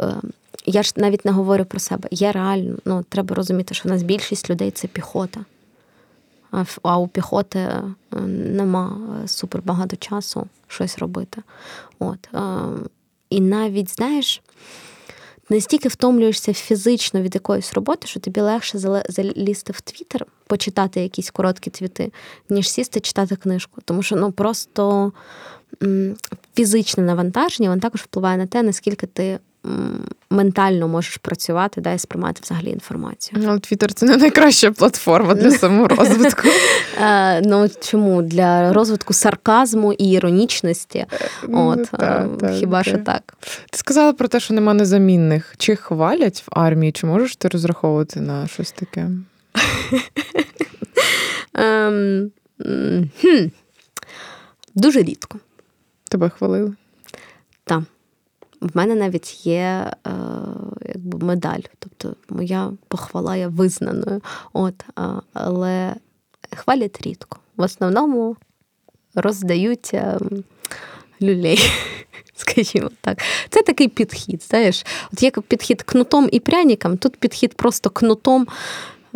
Speaker 1: я ж навіть не говорю про себе. Я реально, ну, треба розуміти, що в нас більшість людей це піхота. А у піхоти е, нема е, супер багато часу щось робити. От. е, І навіть, знаєш, настільки втомлюєшся фізично від якоїсь роботи, що тобі легше залізти в Твіттер, почитати якісь короткі твіти, ніж сісти читати книжку. Тому що ну просто фізичне навантаження воно також впливає на те, наскільки ти ментально можеш працювати да, і сприймати взагалі інформацію.
Speaker 2: Ну, Твіттер це не найкраща платформа для саморозвитку. <laughs>
Speaker 1: Е, ну чому для розвитку сарказму і іронічності?
Speaker 2: Ну,
Speaker 1: От е, хіба що так?
Speaker 2: Ти сказала про те, що нема незамінних. Чи хвалять в армії, чи можеш ти розраховувати на щось таке? <laughs>
Speaker 1: Ем. Дуже рідко.
Speaker 2: Тебе хвалили?
Speaker 1: Там. В мене навіть є е, якби медаль, тобто моя похвала є визнаною. От, але хвалять рідко. В основному роздають ем, люлей, <laughs> скажімо так. Це такий підхід. Знаєш, от як підхід кнутом і пряником, тут підхід просто кнутом.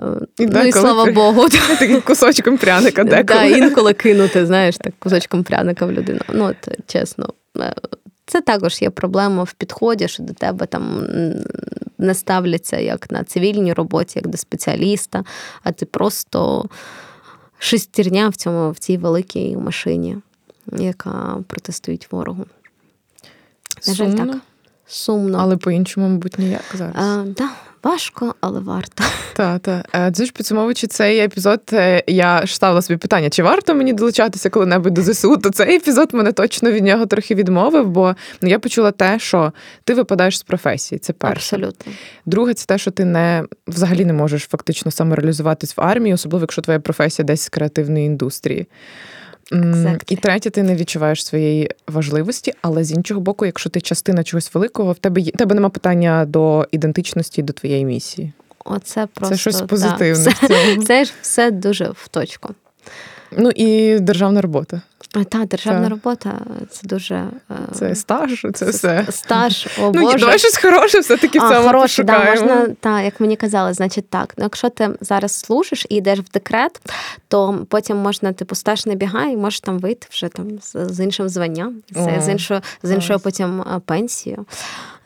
Speaker 1: е,
Speaker 2: І
Speaker 1: ну і слава Богу. <laughs>
Speaker 2: Таким кусочком пряника
Speaker 1: Да, інколи кинути, знаєш, так кусочком пряника в людину. Ну, от, чесно. Це також є проблема в підході, що до тебе там не ставляться як на цивільній роботі, як до спеціаліста, а ти просто шестерня в цьому в цій великій машині, яка протистоїть ворогу. На жаль,
Speaker 2: Сумно,
Speaker 1: так. Сумно.
Speaker 2: але по-іншому, мабуть, ніяк зараз.
Speaker 1: А, да, важко, але варто.
Speaker 2: Та, та. Е, ж підсумовуючи цей епізод, е, я ж ставила собі питання, чи варто мені долучатися коли-небудь до ЗСУ, то цей епізод мене точно від нього трохи відмовив, бо ну, я почула те, що ти випадаєш з професії. Це перше.
Speaker 1: Абсолютно.
Speaker 2: Друге, це те, що ти не взагалі не можеш фактично самореалізуватись в армії, особливо якщо твоя професія десь з креативної індустрії.
Speaker 1: Exactly.
Speaker 2: І третє, ти не відчуваєш своєї важливості, але з іншого боку, якщо ти частина чогось великого, в тебе є- в тебе нема питання до ідентичності, до твоєї місії.
Speaker 1: Оце просто
Speaker 2: це щось
Speaker 1: да,
Speaker 2: позитивне
Speaker 1: все-
Speaker 2: в.
Speaker 1: Це ж все дуже в точку.
Speaker 2: Ну і державна робота.
Speaker 1: Та державна
Speaker 2: Так.
Speaker 1: робота це дуже е,
Speaker 2: Це стаж, це все.
Speaker 1: стаж. О,
Speaker 2: Ну,
Speaker 1: Боже.
Speaker 2: давай щось хороше все-таки в цьому
Speaker 1: хороше, да, можна, та, як мені казали, значить так. Ну, якщо ти зараз служиш і йдеш в декрет, то потім можна, типу, стаж не бігає, і можеш там вийти вже там з, з іншим званням, з, з іншою, з іншою потім е, пенсією.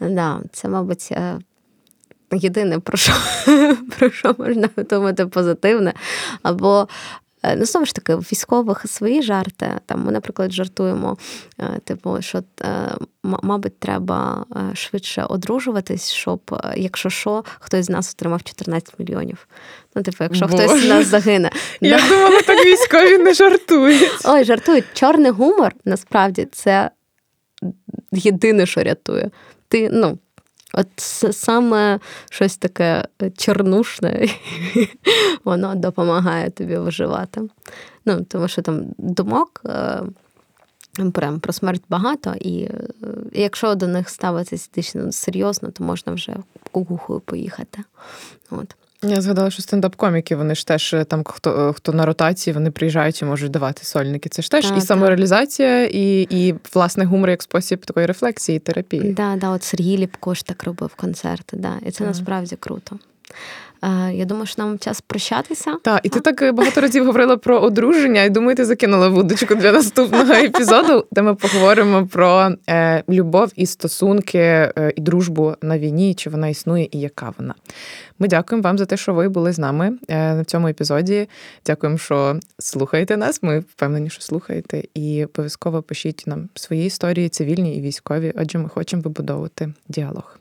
Speaker 1: Да, це, мабуть, е, єдине, про що, <laughs> про що можна думати позитивне. Або Ну, знову ж таки, у військових свої жарти. Там Ми, наприклад, жартуємо, типу, що мабуть, треба швидше одружуватись, щоб, якщо що, хтось з нас отримав 14 мільйонів. Ну, типу, якщо Боже. хтось з нас загине. <laughs>
Speaker 2: Я да. думала, так військові не жартують. <laughs>
Speaker 1: Ой, жартують. Чорний гумор насправді це єдине, що рятує. Ти, ну, От саме щось таке чорнушне, <laughs> воно допомагає тобі виживати. Ну, Тому що там думок е, прям про смерть багато, і е, якщо до них ставитися серйозно, то можна вже кукухою поїхати. От.
Speaker 2: Я згадала, що стендап-коміки, вони ж теж е, там, хто хто на ротації, вони приїжджають і можуть давати сольники. Це ж теж так, і самореалізація, і і власне гумор як спосіб такої рефлексії, терапії.
Speaker 1: Да, да, от Сергій Ліпкош так робив концерти, да, і це так. насправді круто. Я думаю, що нам час прощатися.
Speaker 2: Так, і ти так е, багато разів говорила про одруження, і думаю, ти закинула вудочку для наступного <laughs> епізоду, де ми поговоримо про е, любов і стосунки е, і дружбу на війні, чи вона існує і яка вона. Ми дякуємо вам за те, що ви були з нами на цьому епізоді. Дякуємо, що слухаєте нас. Ми впевнені, що слухаєте, і обов'язково пишіть нам свої історії, цивільні і військові. Отже, ми хочемо вибудовувати діалог.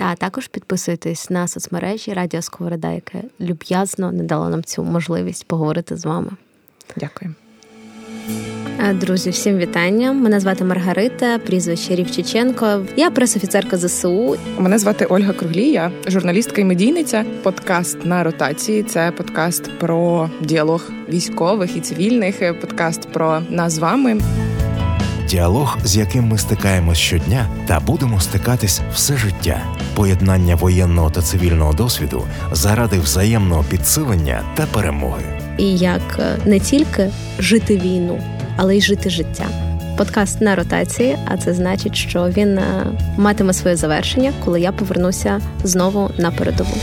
Speaker 1: Та також підписуйтесь на соцмережі Радіо Сковорода, яке люб'язно не дало нам цю можливість поговорити з вами.
Speaker 2: Дякую.
Speaker 1: Друзі, всім вітання. Мене звати Маргарита, прізвище Рівчиченко. Я пресофіцерка ЗСУ.
Speaker 2: Мене звати Ольга Круглій, я журналістка і медійниця. Подкаст на ротації. Це подкаст про діалог військових і цивільних. Подкаст про нас з вами.
Speaker 3: Діалог, з яким ми стикаємось щодня, та будемо стикатись все життя, поєднання воєнного та цивільного досвіду заради взаємного підсилення та перемоги.
Speaker 1: І як е, не тільки жити війну, але й жити життя. Подкаст на ротації, а це значить, що він е, матиме своє завершення, коли я повернуся знову на передову.